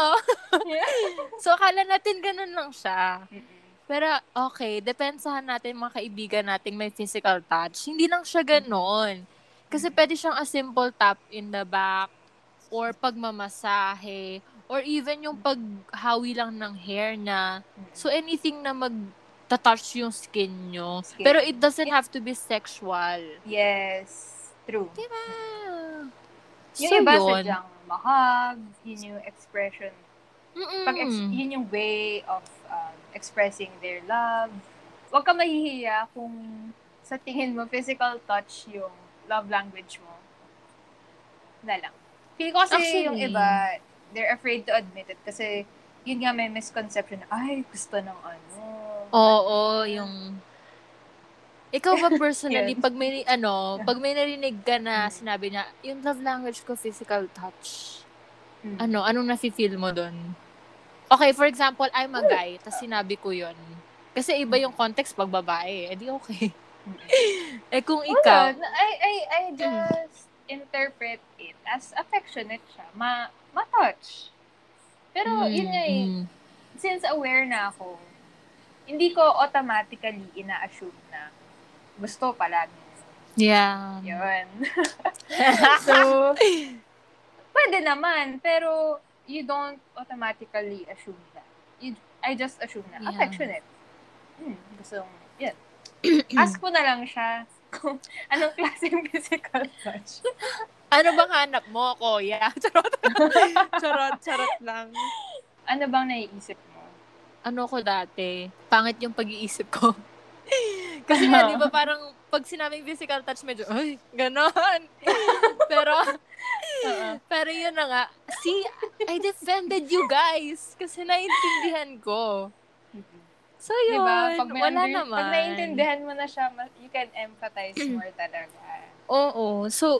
so, akala natin ganun lang siya. Mm-mm. Pero, okay, depensahan natin mga kaibigan nating may physical touch. Hindi lang siya ganon. Kasi pwede siyang a simple tap in the back, or pagmamasahe, or even yung paghawi lang ng hair niya. So, anything na mag-touch yung skin nyo. Skin. Pero it doesn't have to be sexual. Yes. True. Diba? Yung iba sadyang mahag, yun yung expression. Mm-mm. Pag ex- yun yung way of um, expressing their love. Huwag ka mahihiya kung sa tingin mo physical touch yung love language mo. Na lang. Feel ko kasi Actually. yung iba, they're afraid to admit it kasi yun nga may misconception na, ay, gusto ng ano. Oo, yung... Ikaw ba personally, Yun. pag may, ano, pag may narinig ka na sinabi niya, yung love language ko, physical touch. Mm. Ano, anong nafe-feel mo doon? Okay, for example, I'm a guy, tapos sinabi ko yun. Kasi iba yung context pag babae, eh di okay. eh kung ikaw, Wala. I, I, I just interpret it as affectionate siya. Ma, ma-touch. Pero, Mm, yun nga eh, mm. since aware na ako, hindi ko automatically ina-assume na gusto palagi. Yeah. Yun. so, pwede naman, pero you don't automatically assume that. You, I just assume na Yeah. affectionate. Hmm, gusto yan. Ask mo na lang siya kung anong klaseng physical touch. Ano bang hanap mo, kuya? Charot. charot, charot lang. Ano bang naiisip mo? ano ko dati, pangit yung pag-iisip ko. Kasi nga, di ba, parang pag sinabing physical touch, medyo, ay, ganon. pero, pero yun na nga, see, I defended you guys. Kasi naiintindihan ko. So, yun. Diba? Pag, may wala under- naman. pag naiintindihan mo na siya, you can empathize more talaga. Oo. So,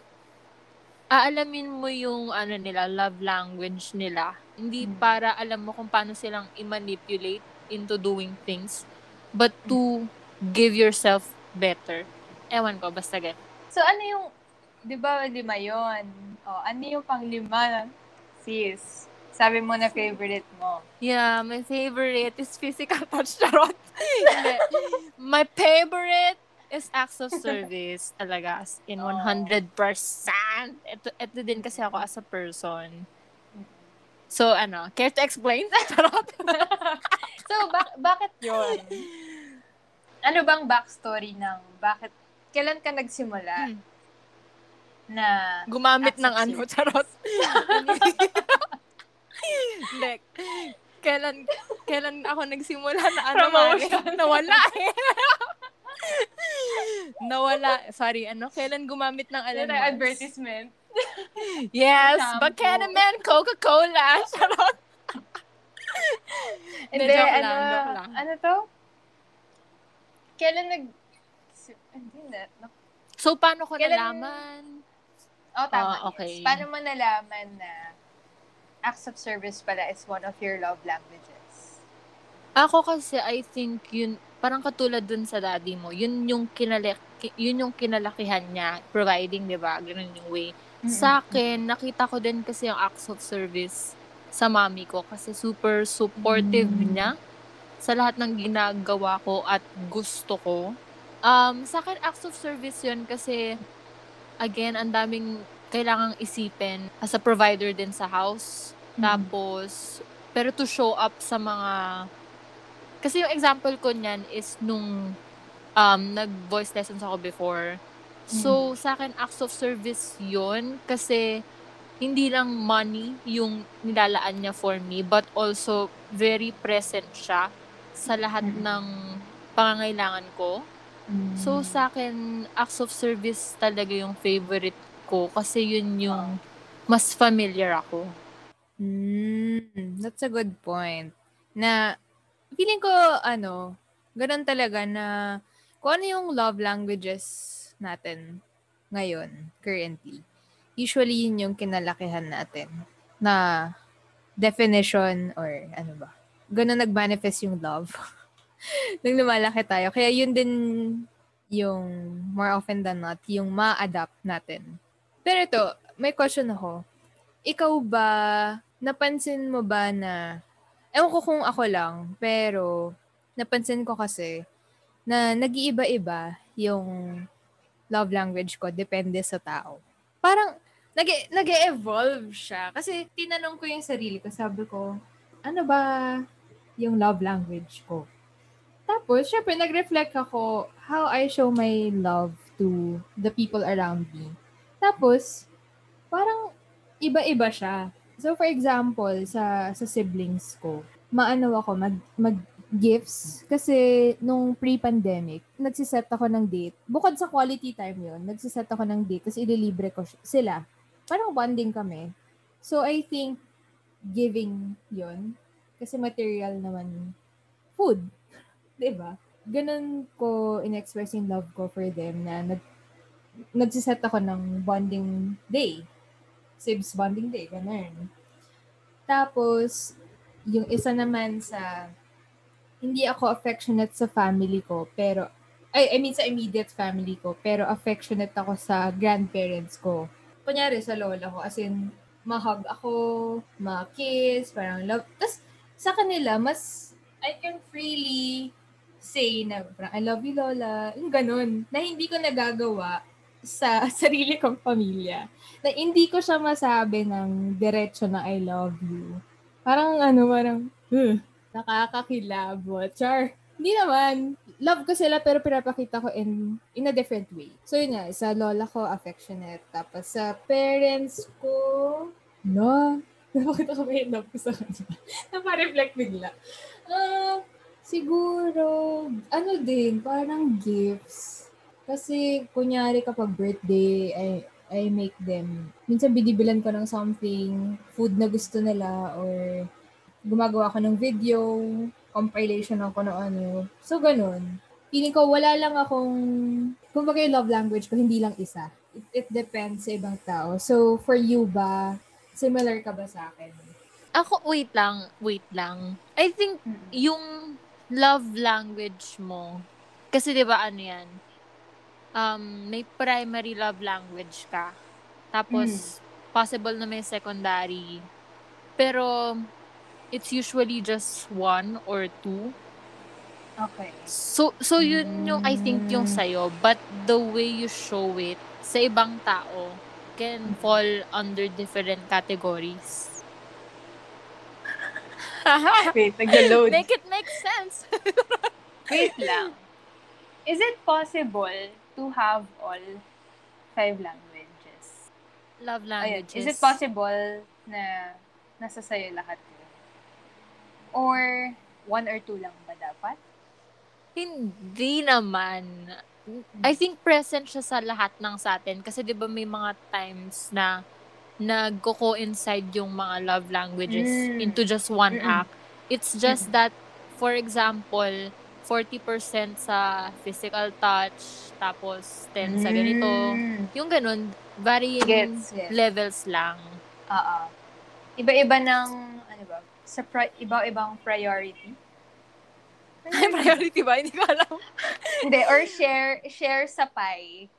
aalamin mo yung ano nila, love language nila Hindi Mm. para alam mo kung paano silang i-manipulate into doing things, but to give yourself better. Ewan ko, basta gan. So, ano yung, di ba lima yun? O, ano yung pang lima, sis? Sabi mo na favorite mo. Yeah, my favorite is physical touch. Charot. My favorite is acts of service talaga as in Oh. 100%. Ito, ito din kasi ako as a person. So, ano, care to explain? Charot. So, bak- bakit yun? Ano bang backstory ng bakit, kailan ka nagsimula Hmm. na Gumamit ng ano, charot. Hindi. Kailan, kailan ako nagsimula na ano. Mari? Nawala eh. Nawala. Sorry, ano? Kailan gumamit ng Mars? advertisement? Yes. Buchanan Coca-Cola. Charot. Hindi, joke ano, lang, joke lang. ano to? Kailan nag... Hindi na. So, paano ko Kailan- nalaman? Oh, tama. Ah, okay. Yes. Paano mo nalaman na acts of service pala is one of your love languages? Ako kasi, I think yun, parang katulad dun sa daddy mo, yun yung kinalaki, yun yung kinalakihan niya, providing, di ba? Ganun yung way. Sa akin, nakita ko din kasi yung acts of service sa mami ko kasi super supportive Mm. niya sa lahat ng ginagawa ko at gusto ko. Um, sa akin, acts of service yun kasi, again, ang daming kailangang isipin as a provider din sa house. Mm. Tapos, pero to show up sa mga... Kasi yung example ko niyan is nung um, nag-voice lessons ako before. So, sa akin, acts of service yon kasi hindi lang money yung nilalaan niya for me, but also very present siya sa lahat Mm. ng pangangailangan ko. Mm. So, sa akin, acts of service talaga yung favorite ko kasi yun yung mas familiar ako. Mm, that's a good point. Na, feeling ko, ano, ganun talaga na, kung ano yung love languages natin ngayon, currently, usually yun yung kinalakihan natin na definition or ano ba, ganun nag-manifest yung love. Nung lumalaki tayo. Kaya yun din yung more often than not, yung ma-adapt natin. Pero ito, may question ako. Ikaw ba, napansin mo ba na, ewan ko kung ako lang, pero napansin ko kasi na nag-iiba-iba yung love language ko, depende sa tao. Parang, nag nag-evolve siya. Kasi tinanong ko yung sarili ko, sabi ko, ano ba yung love language ko? Tapos, syempre, nag-reflect ako how I show my love to the people around me. Tapos, parang iba-iba siya. So, for example, sa sa siblings ko, maano ako mag, mag gifts kasi nung pre-pandemic, nagsiset ako ng date. Bukod sa quality time yon nagsiset ako ng date kasi ililibre ko si- sila. Parang bonding kami. So, I think giving yon kasi material naman food. 'Di ba? Ganun ko in-express yung love ko for them na nag nagsiset ako ng bonding day. Sibs bonding day, ganun. Tapos, yung isa naman sa, hindi ako affectionate sa family ko, pero, ay, I mean sa immediate family ko, pero affectionate ako sa grandparents ko. Kunyari sa lola ko, as in, mahug ako, ma-kiss, parang love. Tapos, sa kanila, mas, I can freely say na, parang, I love you, lola. Yung ganun. Na hindi ko nagagawa sa sarili kong pamilya. Na hindi ko siya masabi ng diretso na I love you. Parang ano, parang, huh, nakakakilabot. Char. Hindi naman. Love ko sila pero pinapakita ko in in a different way. So yun nga, sa lola ko, affectionate. Tapos sa parents ko, no. Napakita ko ba love ko sa kanya? Napareflect bigla. Ah, siguro, ano din, parang gifts. Kasi, kunyari kapag birthday, I, I make them, minsan binibilan ko ng something, food na gusto nila, or gumagawa ko ng video, compilation ako ng ano. So, ganun. Feeling ko, wala lang akong, kumbaga yung love language ko, hindi lang isa. It, it depends sa ibang tao. So, for you ba, similar ka ba sa akin? Ako, wait lang, wait lang. I think Mm. yung love language mo, kasi di ba ano yan, um, may primary love language ka. Tapos, possible na may secondary. Pero, it's usually just one or two. Okay. So, so yun yung, I think, yung Mm. sa'yo. But the way you show it sa ibang tao can fall under different categories. Wait, nag-load. Make it make sense. Wait lang. Is it possible to have all five languages? Love Ayun. languages. Is it possible na nasa sayo lahat yun? Or one or two lang ba dapat? Hindi naman. I think present siya sa lahat ng sa atin. Kasi di ba may mga times na nagko-coincide yung mga love languages Mm. into just one Mm-mm. act. It's just that, for example, 40% sa physical touch, tapos 10 sa ganito. Mm. Yung ganun, varying Gets, gets. levels lang. Oo. Iba-iba ng, ano ba, sa pri- iba-ibang priority. Ay, priority ba? Hindi ko alam. Hindi, or share share sa pie.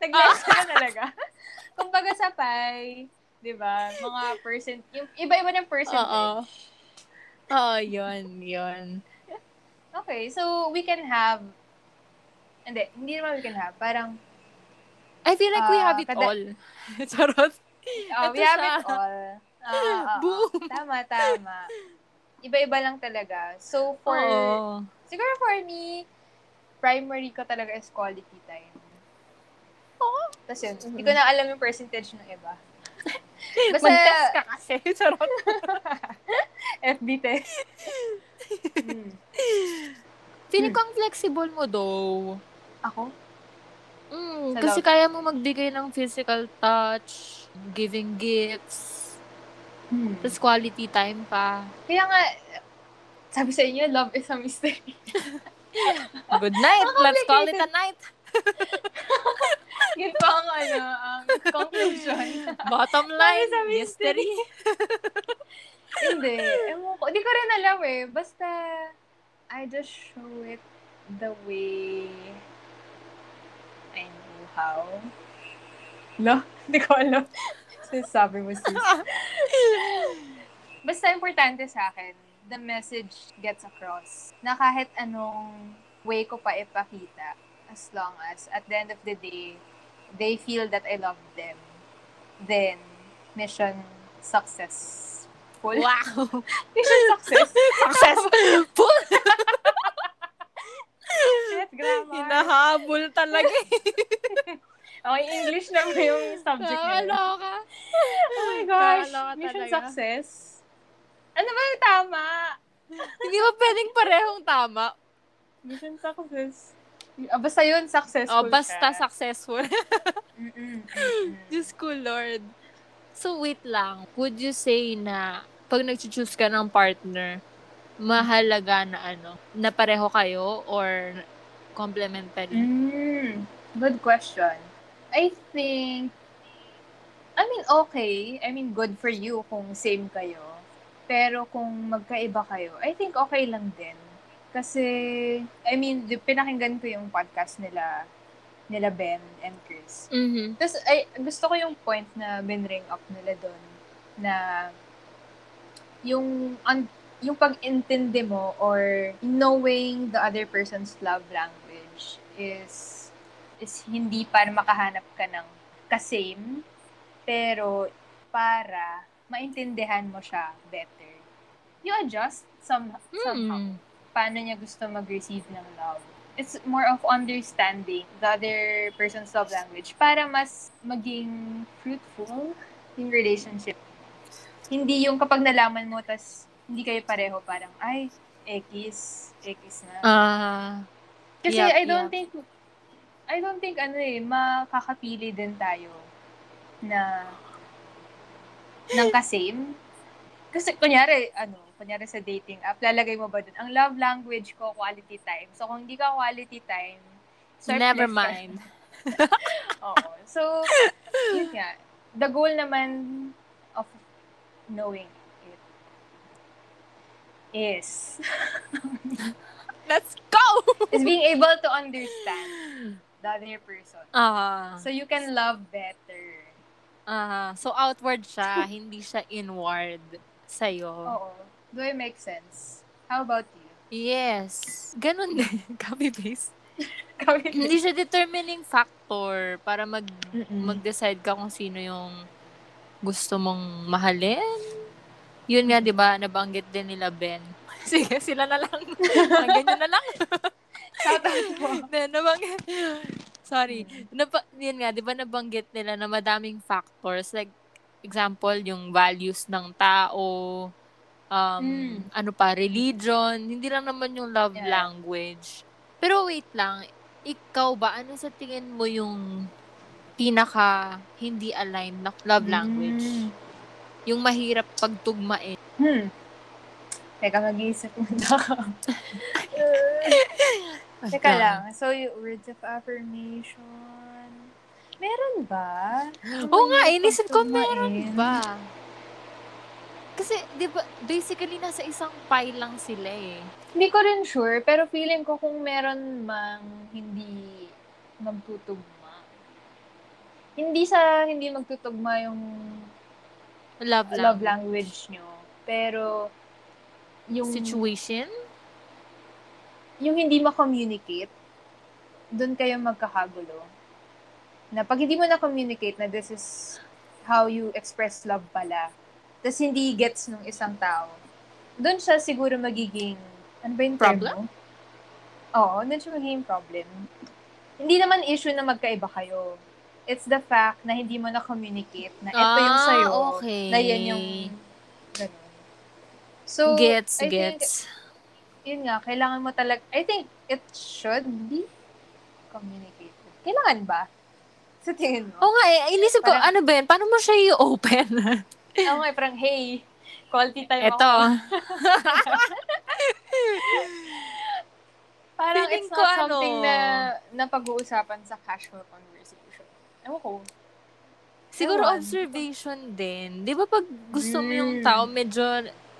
Nag-guess ka na talaga. Kumbaga sa pie, di ba? Mga percent, yung iba-iba ng percentage. Oo. Oo, yun, yun. Okay, so we can have, hindi, hindi naman we can have, parang, I feel like we Ah, have it kada- all. Charot. oh, we Ito have siya. it all. Ah, ah. Boom. Tama, tama. Iba-iba lang talaga. So, for, Oo. siguro for me, primary ko talaga is quality time. Oo. Tapos yun, hindi ko na alam yung percentage ng iba. Basta, Mag-test ka kasi. Charot. FB test. Hmm. Feeling ko ang flexible mo though. Ako? Mm, Sa kasi love. kaya mo magbigay ng physical touch, giving gifts, Hmm. tapos quality time pa. Kaya nga, sabi sa inyo, love is a mystery. Good night. Let's call it a night. Yun pa ang, ano, ang conclusion. Bottom line, mystery. Hindi. Ewan ko. Hindi ko rin alam eh. Basta, I just show it the way I know how. No? Hindi ko alam. Sabi mo, sis. Basta importante sa akin, the message gets across. Na kahit anong way ko pa ipakita, as long as at the end of the day, they feel that I love them, then mission successful. Wow. Mission success. Successful. Shit, grammar. Hinahabol talaga eh. Okay, English na ba yung subject nila? Nakakaloka. Oh my gosh. Mission talaga. success. Ano ba yung tama? Hindi ba pwedeng parehong tama? Mission success. Ah, basta yun, successful O, basta siya. successful. Diyos ko, Lord. So, wait lang. Would you say na pag nag-choose ka ng partner, mahalaga na ano, na pareho kayo or complementary? Mm, good question. I think, I mean, okay. I mean, good for you kung same kayo. Pero kung magkaiba kayo, I think okay lang din. Kasi, I mean, pinakinggan ko yung podcast nila, nila Ben and Chris. Mhm. Tapos, ay, gusto ko yung point na binring up nila doon na yung un- yung pag-intindi mo or knowing the other person's love language is is hindi para makahanap ka ng kasame pero para maintindihan mo siya better. You adjust some, somehow Hmm. paano niya gusto mag-receive ng love. It's more of understanding the other person's love language para mas maging fruitful yung relationship. Hindi yung kapag nalaman mo, tas hindi kayo pareho, parang, ay, X, X na. Ah. Kasi Yep, I don't yep. think, I don't think, ano eh, makakapili din tayo na ng kasame. Kasi, kunyari, ano, kunyari sa dating app, lalagay mo ba dun, ang love language ko, quality time. So, kung hindi ka quality time, swipe Never mind. Oo. So, yun nga. The goal naman knowing is Let's go! is being able to understand the other person. Ah. So you can love better. ah so outward siya, hindi siya inward sa'yo. Oo. Do I make sense? How about you? Yes. Ganun din. Copy-paste. Kami- hindi siya determining factor para mag Mm-mm. mag-decide ka kung sino yung gusto mong mahalin. Yun nga, di ba, nabanggit din nila Ben. Sige, sila na lang. Hanggang nyo na lang. Then, nabanggit. Sorry. Napa, yun nga, di ba nabanggit nila na madaming factors. Like, example, yung values ng tao, um, Mm. ano pa, religion, hindi lang naman yung love Yeah. language. Pero wait lang, ikaw ba, ano sa tingin mo yung pinaka hindi aligned na love language? Mm. Yung mahirap pagtugmain. Hmm. Teka, mag-iisip muna ako. Teka lang. So, yung words of affirmation. Meron ba? Oo nga, inisip ko meron ba? Kasi, di ba, basically, nasa isang pile lang sila eh. Hindi ko rin sure, pero feeling ko kung meron mang hindi magtutugma. Hindi sa hindi magtutugma yung Love, love language. language nyo. Pero, yung, Situation? yung hindi ma-communicate, doon kayo magkakagulo. Na pag hindi mo na-communicate na this is how you express love pala, tas hindi gets nung isang tao, doon siya siguro magiging, ano ba yung term Problem? mo? Oo, doon siya magiging problem. Hindi naman issue na magkaiba kayo. It's the fact na hindi mo na-communicate na ito yung Ah, sa'yo, okay. na yan yung ganun. So, gets, I think- gets. yun nga, kailangan mo talaga, I think it should be communicated. Kailangan ba? Sa tingin mo? Oo nga, eh, inisip ko, Parang- ano ba yan? Paano mo siya i-open? Oo nga, parang, hey, quality time Ito. ako. Parang Feeling it's ko, not ano, something na, na pag-uusapan sa casual conversation. Ewan ko. Siguro Ewan. observation din. Di ba pag gusto mo yung Mm. tao medyo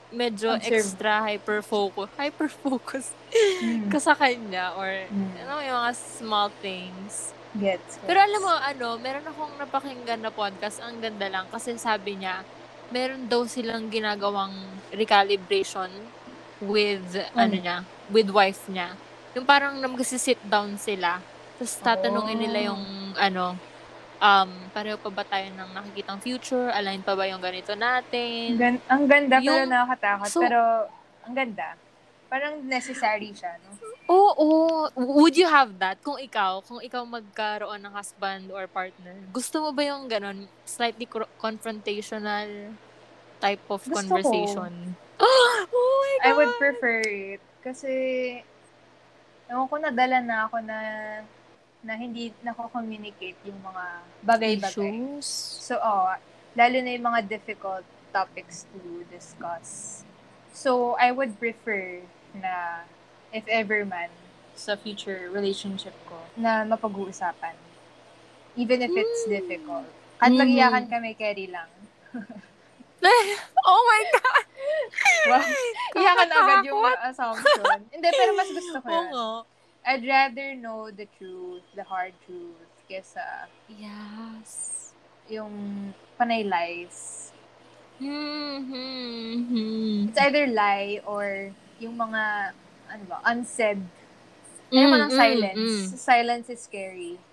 medyo Observe. extra hyper-focus, hyper-focus Mm. ka sa kanya or Mm. ano yung mga small things. Gets. Pero alam mo, ano, meron akong napakinggan na podcast, ang ganda lang, kasi sabi niya, meron daw silang ginagawang recalibration with, ano Ano? niya, with wife niya. Yung parang mag-sit down sila, tapos tatanungin Oh. nila yung, ano, um, pareho pa ba tayo ng nakikitang future? Align pa ba yung ganito natin? gan- ang ganda, pero Yung- nakakatakot. so- pero, ang ganda. Parang necessary siya, no? Oo. Would you have that? Kung ikaw, kung ikaw magkaroon ng husband or partner, gusto mo ba yung ganun, slightly confrontational type of Gusto ko. conversation? oh my God! I would prefer it. Kasi, ewan ko, nadala na ako na na hindi nako-communicate yung mga bagay-bagay. Issues? So, oh, lalo na yung mga difficult topics to discuss. So, I would prefer na if ever man sa future relationship ko na mapag-uusapan. Even if it's Mm. difficult. At Mhm. mag-iyakan kami, carry lang. oh my God! Wow. Iyakan agad yung assumption. Hindi, pero mas gusto ko Oo yun. nga. I'd rather know the truth, the hard truth, kesa Yes. yung panay lies. Mm-hmm. It's either lie or yung mga, ano ba, unsaid. Ayaw ko ng silence. Silence is scary.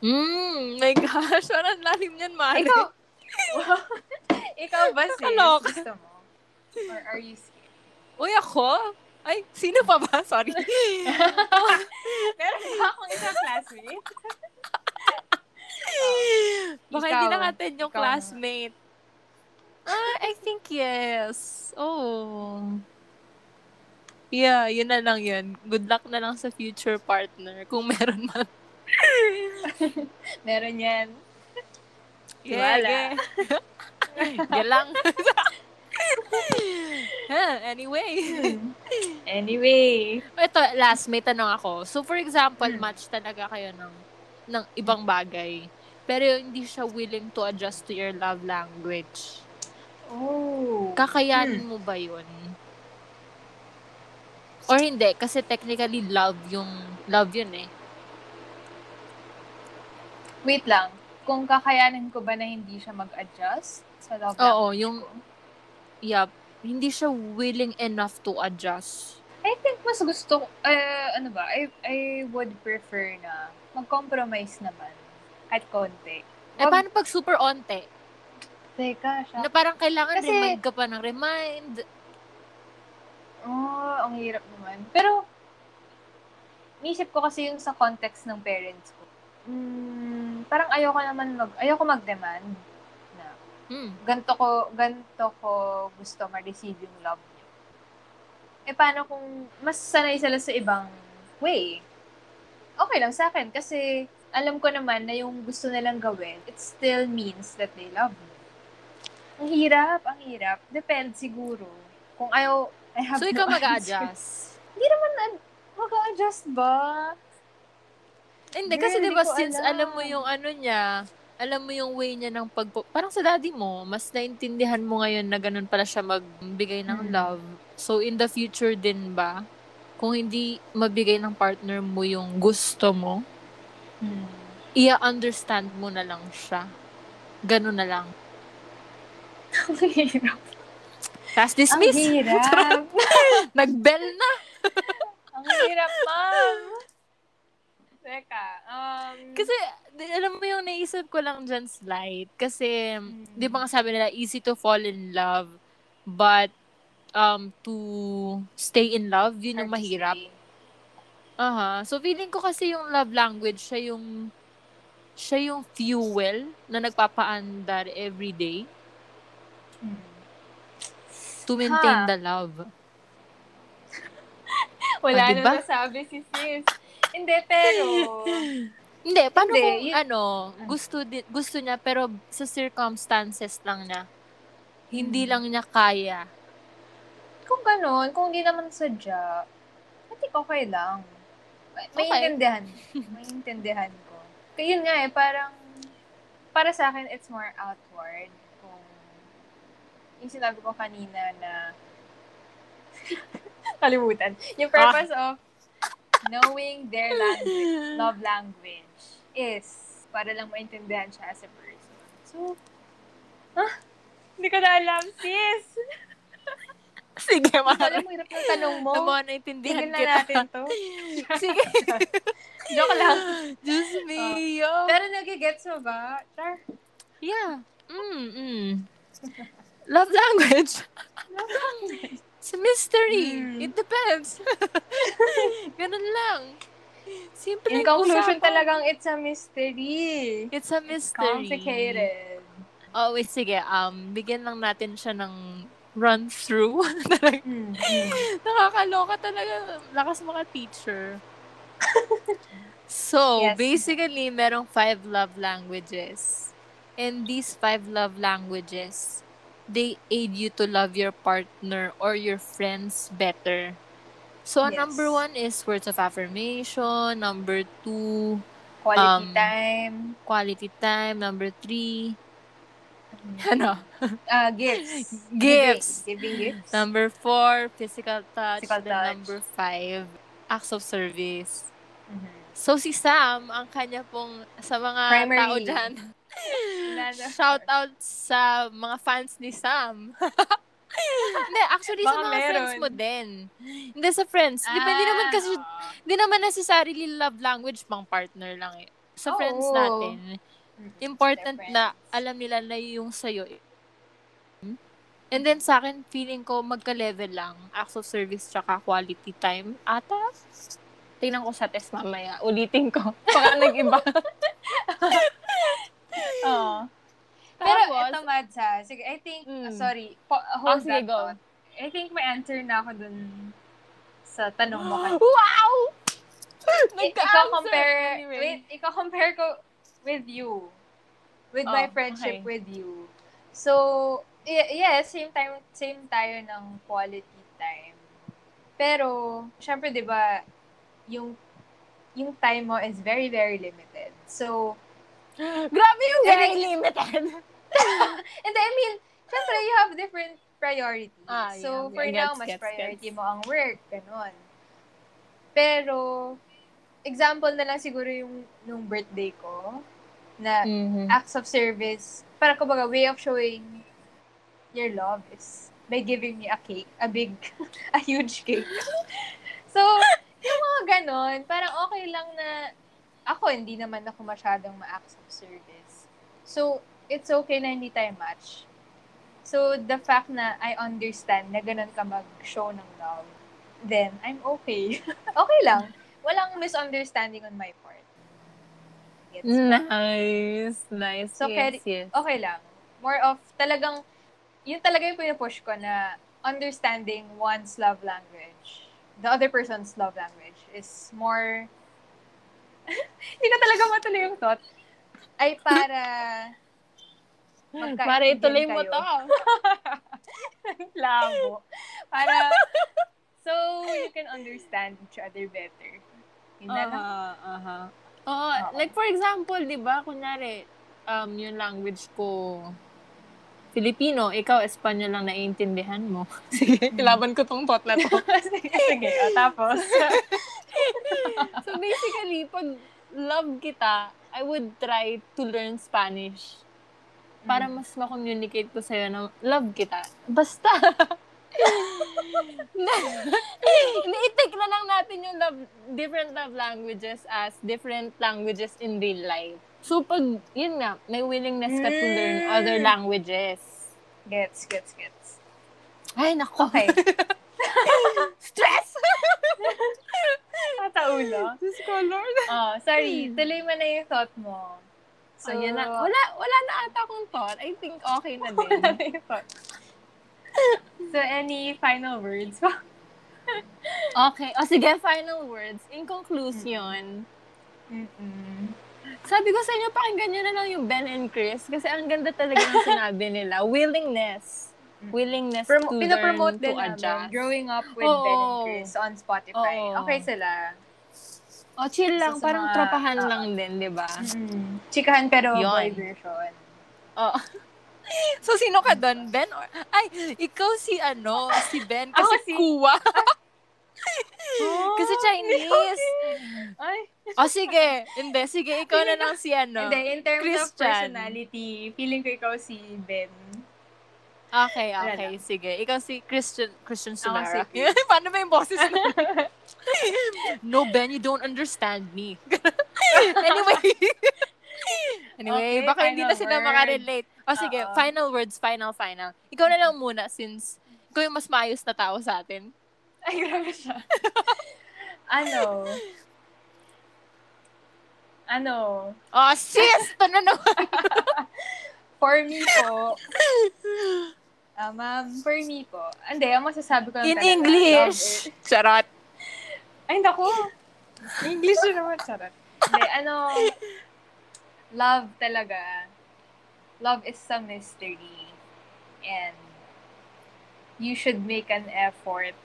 Mm, my gosh, parang lalim niyan, Mari. Ikaw, ikaw ba sis? Gusto mo? Or are you scared? Uy, ako? Ay, sino pa ba? Sorry. Meron ba akong isang classmate? Baka Ikaw. hindi na natin yung Ikaw. classmate. Ah, I think yes. Oh. Yeah, yun na lang yun. Good luck na lang sa future partner kung meron man. Meron yan. Yeah, Wala. yeah. Yan lang. Huh, anyway. Anyway. Ito, last, may tanong ako. So, for example, Hmm. match talaga kayo ng, ng ibang bagay. Pero hindi siya willing to adjust to your love language. Oh. Kakayanin mo ba yun? Or hindi, kasi technically love yung, love yun eh. Wait lang. Kung kakayanin ko ba na hindi siya mag-adjust sa love Oo, language yung- ko? Yup. Hindi siya willing enough to adjust. I think mas gusto, uh, ano ba, I, I would prefer na mag-compromise naman. Kahit konti. Eh, paano pag super onte? Teka, siya. Na parang kailangan Kasi- remind ka pa ng remind. Oh, ang hirap naman. Pero, nisip ko kasi yung sa context ng parents ko. Mm, parang ayoko naman mag, ayoko mag-demand Hmm. ganto ko, ganto ko gusto ma-receive yung love niyo. Eh, paano kung mas sanay sila sa ibang way? Okay lang sa akin kasi alam ko naman na yung gusto nilang gawin, it still means that they love me. Ang hirap, ang hirap. Depende siguro. Kung ayaw, I have So, no ikaw answer. mag-a-adjust. Hindi naman, ad- mag-a-adjust ba? Hindi, kasi diba ko since alam. alam mo yung ano niya, alam mo yung way niya ng pag... Parang sa daddy mo, mas naintindihan mo ngayon na ganun pala siya magbigay ng Hmm. love. So, in the future din ba, kung hindi mabigay ng partner mo yung gusto mo, Hmm. i-understand mo na lang siya. Ganun na lang. Ang hirap. Ang dismiss. hirap. Nag-bell na. ang hirap, ma'am. Teka, um... Kasi, alam mo yung naisip ko lang dyan, Slight. Kasi, Hmm. di ba nga sabi nila, easy to fall in love, but um to stay in love, yun yung hard to mahirap. Aha. So, feeling ko kasi yung love language, siya yung siya yung fuel na nagpapaandar every day Hmm. to maintain Ha. the love. Wala Ah, na diba? nasabi si sis. Hindi, pero... Hindi, paano Hindi, kung yun- ano, gusto, di, gusto niya, pero sa circumstances lang niya. Hindi Hmm. lang niya kaya. Kung ganun, kung di naman sadya, I think okay lang. May, may Okay. intindihan. may intindihan ko. Kaya yun nga eh, parang, para sa akin, it's more outward. Kung, yung sinabi ko kanina na, kalimutan. Yung purpose of knowing their language, love language, is para lang maintindihan siya as a person. So, ah, hindi ko na alam, sis. Sige, Alam Mari. mo, hirap ng tanong mo. Naman, naintindihan Tigil na kita. natin to. Sige. Joke lang. Diyos me, yo. Pero nagigets mo ba? Char. Yeah. Mm, mm. Love language. It's a mystery. Mm. It depends. Ganun lang. Simple In conclusion usapan. talagang it's a mystery. It's a It's mystery. complicated. Oh, wait, sige. Um, bigyan lang natin siya ng run-through. Mm, mm. Nakakaloka talaga. Lakas mga teacher. so, Yes. basically, merong five love languages. And these five love languages, they aid you to love your partner or your friends better. So, Yes. number one is words of affirmation. Number two, Quality Um, time. quality time. Number three, ano? Uh, gifts. Gifts. Giving, giving gifts. Number four, physical touch. Physical touch. number five, acts of service. Mhm. So, si Sam, ang kanya pong, sa mga Primary. tao dyan, shout out sa mga fans ni Sam. Hindi, actually, sa Baka mga friends meron. mo din. Hindi sa friends. Ba, hindi naman kasi, Ah, hindi naman necessarily love language pang partner lang eh. Sa friends Oo. natin, important Sa na friends. alam nila na yung sa'yo. And then sa akin, feeling ko magka-level lang. Acts of service tsaka quality time. Ata? Tingnan ko sa test mamaya. Ulitin ko. Baka nag-iba. Oo. Pero Tapos, ito, Madsa. Sige, I think, Mm. uh, sorry, po, hold Oh, sige, that go. thought. I think may answer na ako dun sa tanong mo wow! I- Nagka-answer. ikaw compare, Anyway. wait, ikaw compare ko with you. With my Oh, friendship okay. with you. So, y- yes, same time, same tayo ng quality time. Pero, syempre, di ba, yung, yung time mo is very, very limited. So, Grabe yung very limited. and I mean, syempre, you have different priorities. Ah, so, yeah. for Yeah, now, gets, mas gets, priority gets. mo ang work, ganun. Pero, example na lang siguro yung nung birthday ko, na Mhm. acts of service, para kumbaga, way of showing your love is by giving me a cake, a big, a huge cake. so, yung mga ganon, parang okay lang na, ako, hindi naman ako masyadong ma-acts of service. So, it's okay na hindi tayo match. So, the fact na I understand na ganun ka mag-show ng love, then I'm okay. okay lang. Walang misunderstanding on my part. Gets? Nice. Nice. So, yes, kaya- yes. okay lang. More of, talagang, yun talaga yung pinupush ko na understanding one's love language, the other person's love language is more, hindi ko talaga matuloy yung thought, ay para Para ituloy mo to. Labo. Para, so you can understand each other better. Yun na lang. Aha, aha. Oo, Oo. like for example, 'di ba, kunyari um yung language ko Filipino, ikaw Espanyol lang naiintindihan mo. Sige, ilaban ko tong thought na to. sige, sige. O, tapos. so basically, pag love kita, I would try to learn Spanish para Mm. mas ma-communicate ko sa'yo na love kita. Basta. Ini-take na lang natin yung love, different love languages as different languages in real life. So pag, yun nga, may willingness ka to learn Mm. other languages. Gets, gets, gets. Ay, nako. Okay. Stress! Kataulo. Diyos ko, Lord. Oh, sorry. Tuloy mo na yung thought mo. So, yun na. Wala, wala na ata akong thought. I think okay na din. Wala na yung thought. So, any final words? Okay. O sige, final words. In conclusion, Mm-mm. sabi ko sa inyo, pakinggan nyo na lang yung Ben and Chris kasi ang ganda talaga ng sinabi nila. Willingness. Willingness Prom- to learn, to din namin. adjust. Growing up with Oo. Ben and Chris on Spotify. Oo. Okay sila. O, chill lang. Sa parang mga- tropahan oo. lang din, di ba? Mm. Chikahan pero Yun. boy version. Oo. so, sino ka doon? Ben? Or... Ay, ikaw si ano, si Ben. Kasi Ako si- kuwa. kasi Chinese. Ay. O, sige. Hindi. Sige, ikaw na lang si ano. Hindi, in terms of Christian. personality, feeling ko ikaw si Ben. Okay, okay. Sige. Ikaw si Christian Christian Ako Sonara. si Chris. Paano ba yung boses mo? no, Ben, you don't understand me. anyway. anyway, Okay, baka hindi na sila words. makarelate. O sige, Oo. final words, final, final. Ikaw na lang muna since ikaw yung mas maayos na tao sa atin. Ay, grabe siya. ano? Ano? Oh, sis! Ito na naman. For me po, ah, ma'am, for me po, hindi, ang masasabi ko lang In talaga, love English. is- Charot. Ay, naku. English na naman, charot. Hindi, ano, love talaga, love is a mystery. And you should make an effort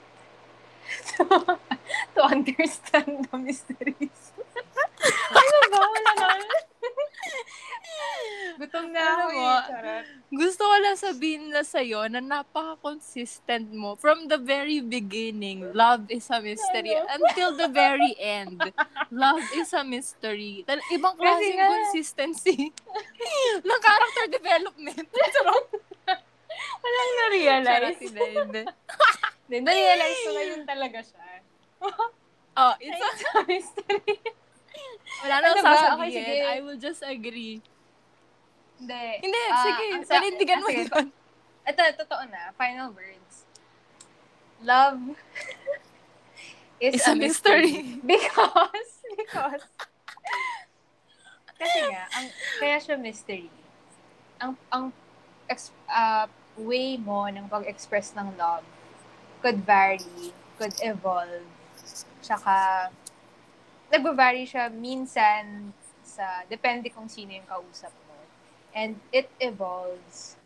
to, to understand the mysteries. ano ba? Wala na. Gutom na Ano ako mo? eh. Gusto ko lang sabihin na sa'yo na napaka-consistent mo. From the very beginning, love is a mystery. Until the very end, love is a mystery. Tal- ibang klaseng nga- consistency ng character development. Charot, na-realize. hindi, na-realize ko ngayon talaga siya. Oh, it's a, mystery. wala na Ano sasabihin. Okay, sige. I will just agree. Hindi. Hindi, Ah, sige. sa- Panindigan mo sige. yun. Ito, totoo na. Final words. Love is It's a mystery. Because, because, kasi nga, ang, kaya siya mystery. Ang, ang ex, ah, way mo ng pag-express ng love could vary, could evolve. Tsaka, nagba-vary siya minsan sa, depende kung sino yung kausap mo. And it evolves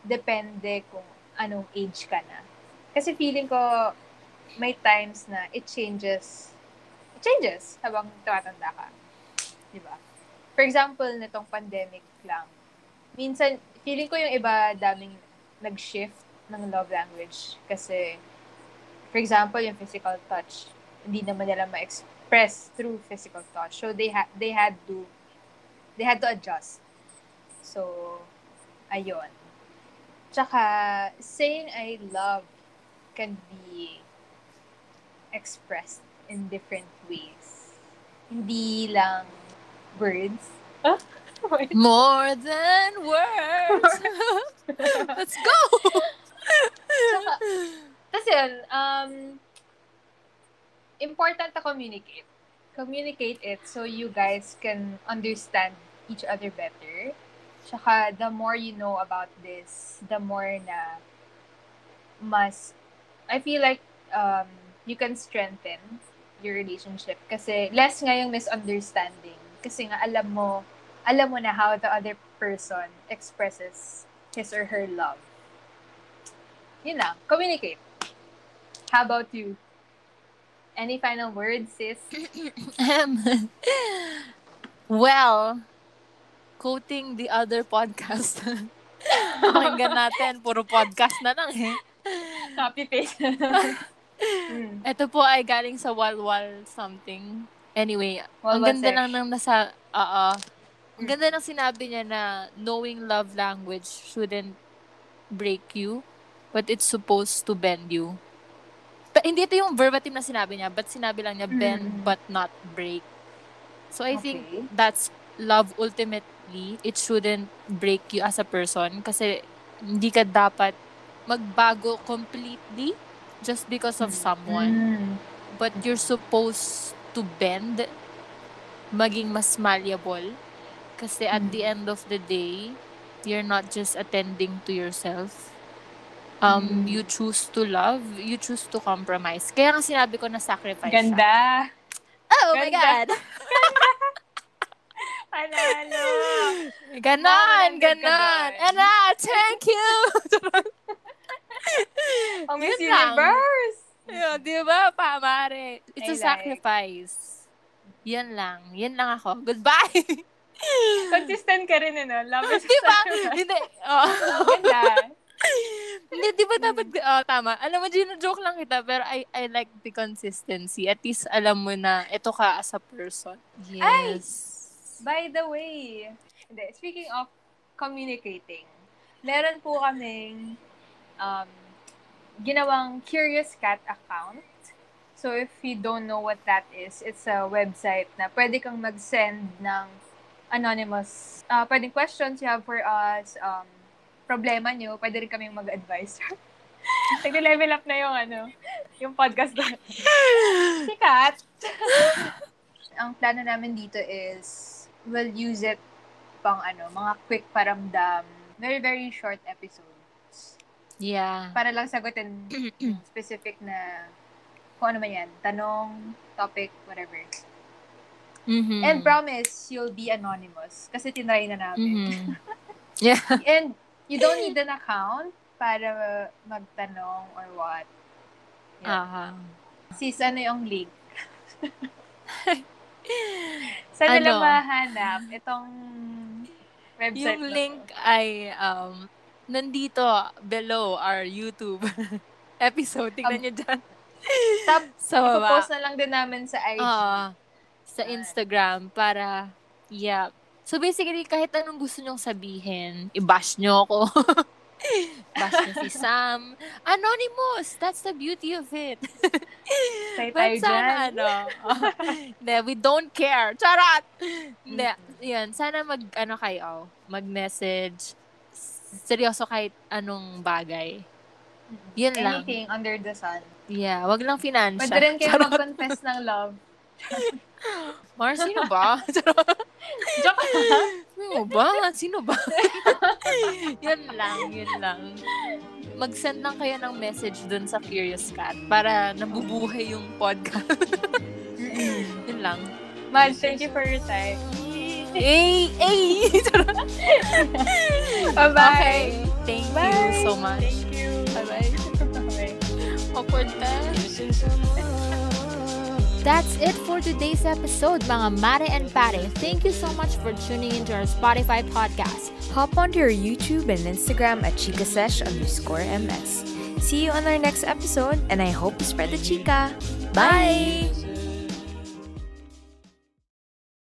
depende kung anong age ka na. Kasi feeling ko, may times na it changes. It changes habang tumatanda ka. Di ba? For example, nitong pandemic lang. Minsan, feeling ko yung iba daming nag-shift ng love language. Kasi, for example, yung physical touch. hindi naman nila ma-express through physical touch. So they had they had to they had to adjust. So ayun. Tsaka saying I love can be expressed in different ways. Hindi lang words. More than words. Let's go! Tsaka, Tapos yun, um, important to communicate. Communicate it so you guys can understand each other better. Tsaka, the more you know about this, the more na mas, I feel like, um, you can strengthen your relationship. Kasi, less nga yung misunderstanding. Kasi nga, alam mo, alam mo na how the other person expresses his or her love. Yun lang. Communicate. How about you? Any final words, sis? Um, well, quoting the other podcast. Pakinggan natin, puro podcast na lang eh. Copy paste. mm. Ito po ay galing sa Walwal something. Anyway, ang Walwal ganda sesh. lang ng nasa, oo. Ang ganda ng sinabi niya na knowing love language shouldn't break you, but it's supposed to bend you. But hindi ito yung verbatim na sinabi niya, but sinabi lang niya bend Mm. but not break. So I think Okay. that's love ultimately. It shouldn't break you as a person kasi hindi ka dapat magbago completely just because of someone Mm. but you're supposed to bend, maging mas malleable. Kasi at the end of the day, you're not just attending to yourself. Um, Mm. You choose to love, you choose to compromise. Kaya nga sinabi ko na sacrifice siya. Ganda. Oh my God! Ganda. Panalo. Ganon, ganon. doon. And ah, thank you! Ang Miss Yun. Universe. Yun, di ba, pamare? It's I a like. sacrifice. Yan lang. Yan lang ako. Goodbye! Consistent ka rin, ano? Love is di ba? Hindi. Oh. Ganda. Hindi, di ba dapat, oh, tama. Alam mo, joke lang kita, pero I, I like the consistency. At least alam mo na ito ka as a person. Yes. By the way, hindi, speaking of communicating, meron po kaming um, ginawang Curious Cat account. So, if you don't know what that is, it's a website na pwede kang mag-send ng anonymous, uh, pwedeng questions you have for us, um, problema nyo, pwede rin kaming mag-advise. Nag-level up na yung ano, yung podcast natin. Sikat! Ang plano namin dito is we'll use it pang ano, mga quick paramdam, very, very short episodes. Yeah. Para lang sagutin specific na kung ano man yan, tanong, topic, whatever. Mhm. And promise, you'll be anonymous. Kasi tinry na namin. Mhm. Yeah. And you don't need an account para magtanong or what. Yeah. Aha. Sis, ano yung link? Saan nila Ano? mahanap itong website Yung na to? link ay um, nandito below our YouTube episode. Tingnan Um, nyo dyan. Tap, Sa baba. ipopost na lang din namin sa IG. Oo. sa Instagram para, yeah. So basically, kahit anong gusto nyong sabihin, i-bash nyo ako. bash si Sam. Anonymous! That's the beauty of it. But dyan. sana, ano, hindi, we don't care. Charot! Hindi, yan, sana mag, ano kayo, mag-message, seryoso kahit anong bagay. Yun lang. Anything under the sun. Yeah, wag lang financial. Pwede rin kayo mag-confess ng love. Mars, sino ba? Joke lang. Sino ba? Sino ba? yun lang, yun lang. Mag-send lang kayo ng message dun sa Curious Cat para nabubuhay yung podcast. yun lang. Madge, thank you for your time. Hey! Hey! Bye-bye. okay. Thank Bye. you so much. Thank you. Bye-bye. Bye. Awkward That's it for today's episode, mga mare and pare. Thank you so much for tuning into our Spotify podcast. Hop onto our YouTube and Instagram at chikasesh underscore ms. See you on our next episode, and I hope you spread the chica. Bye!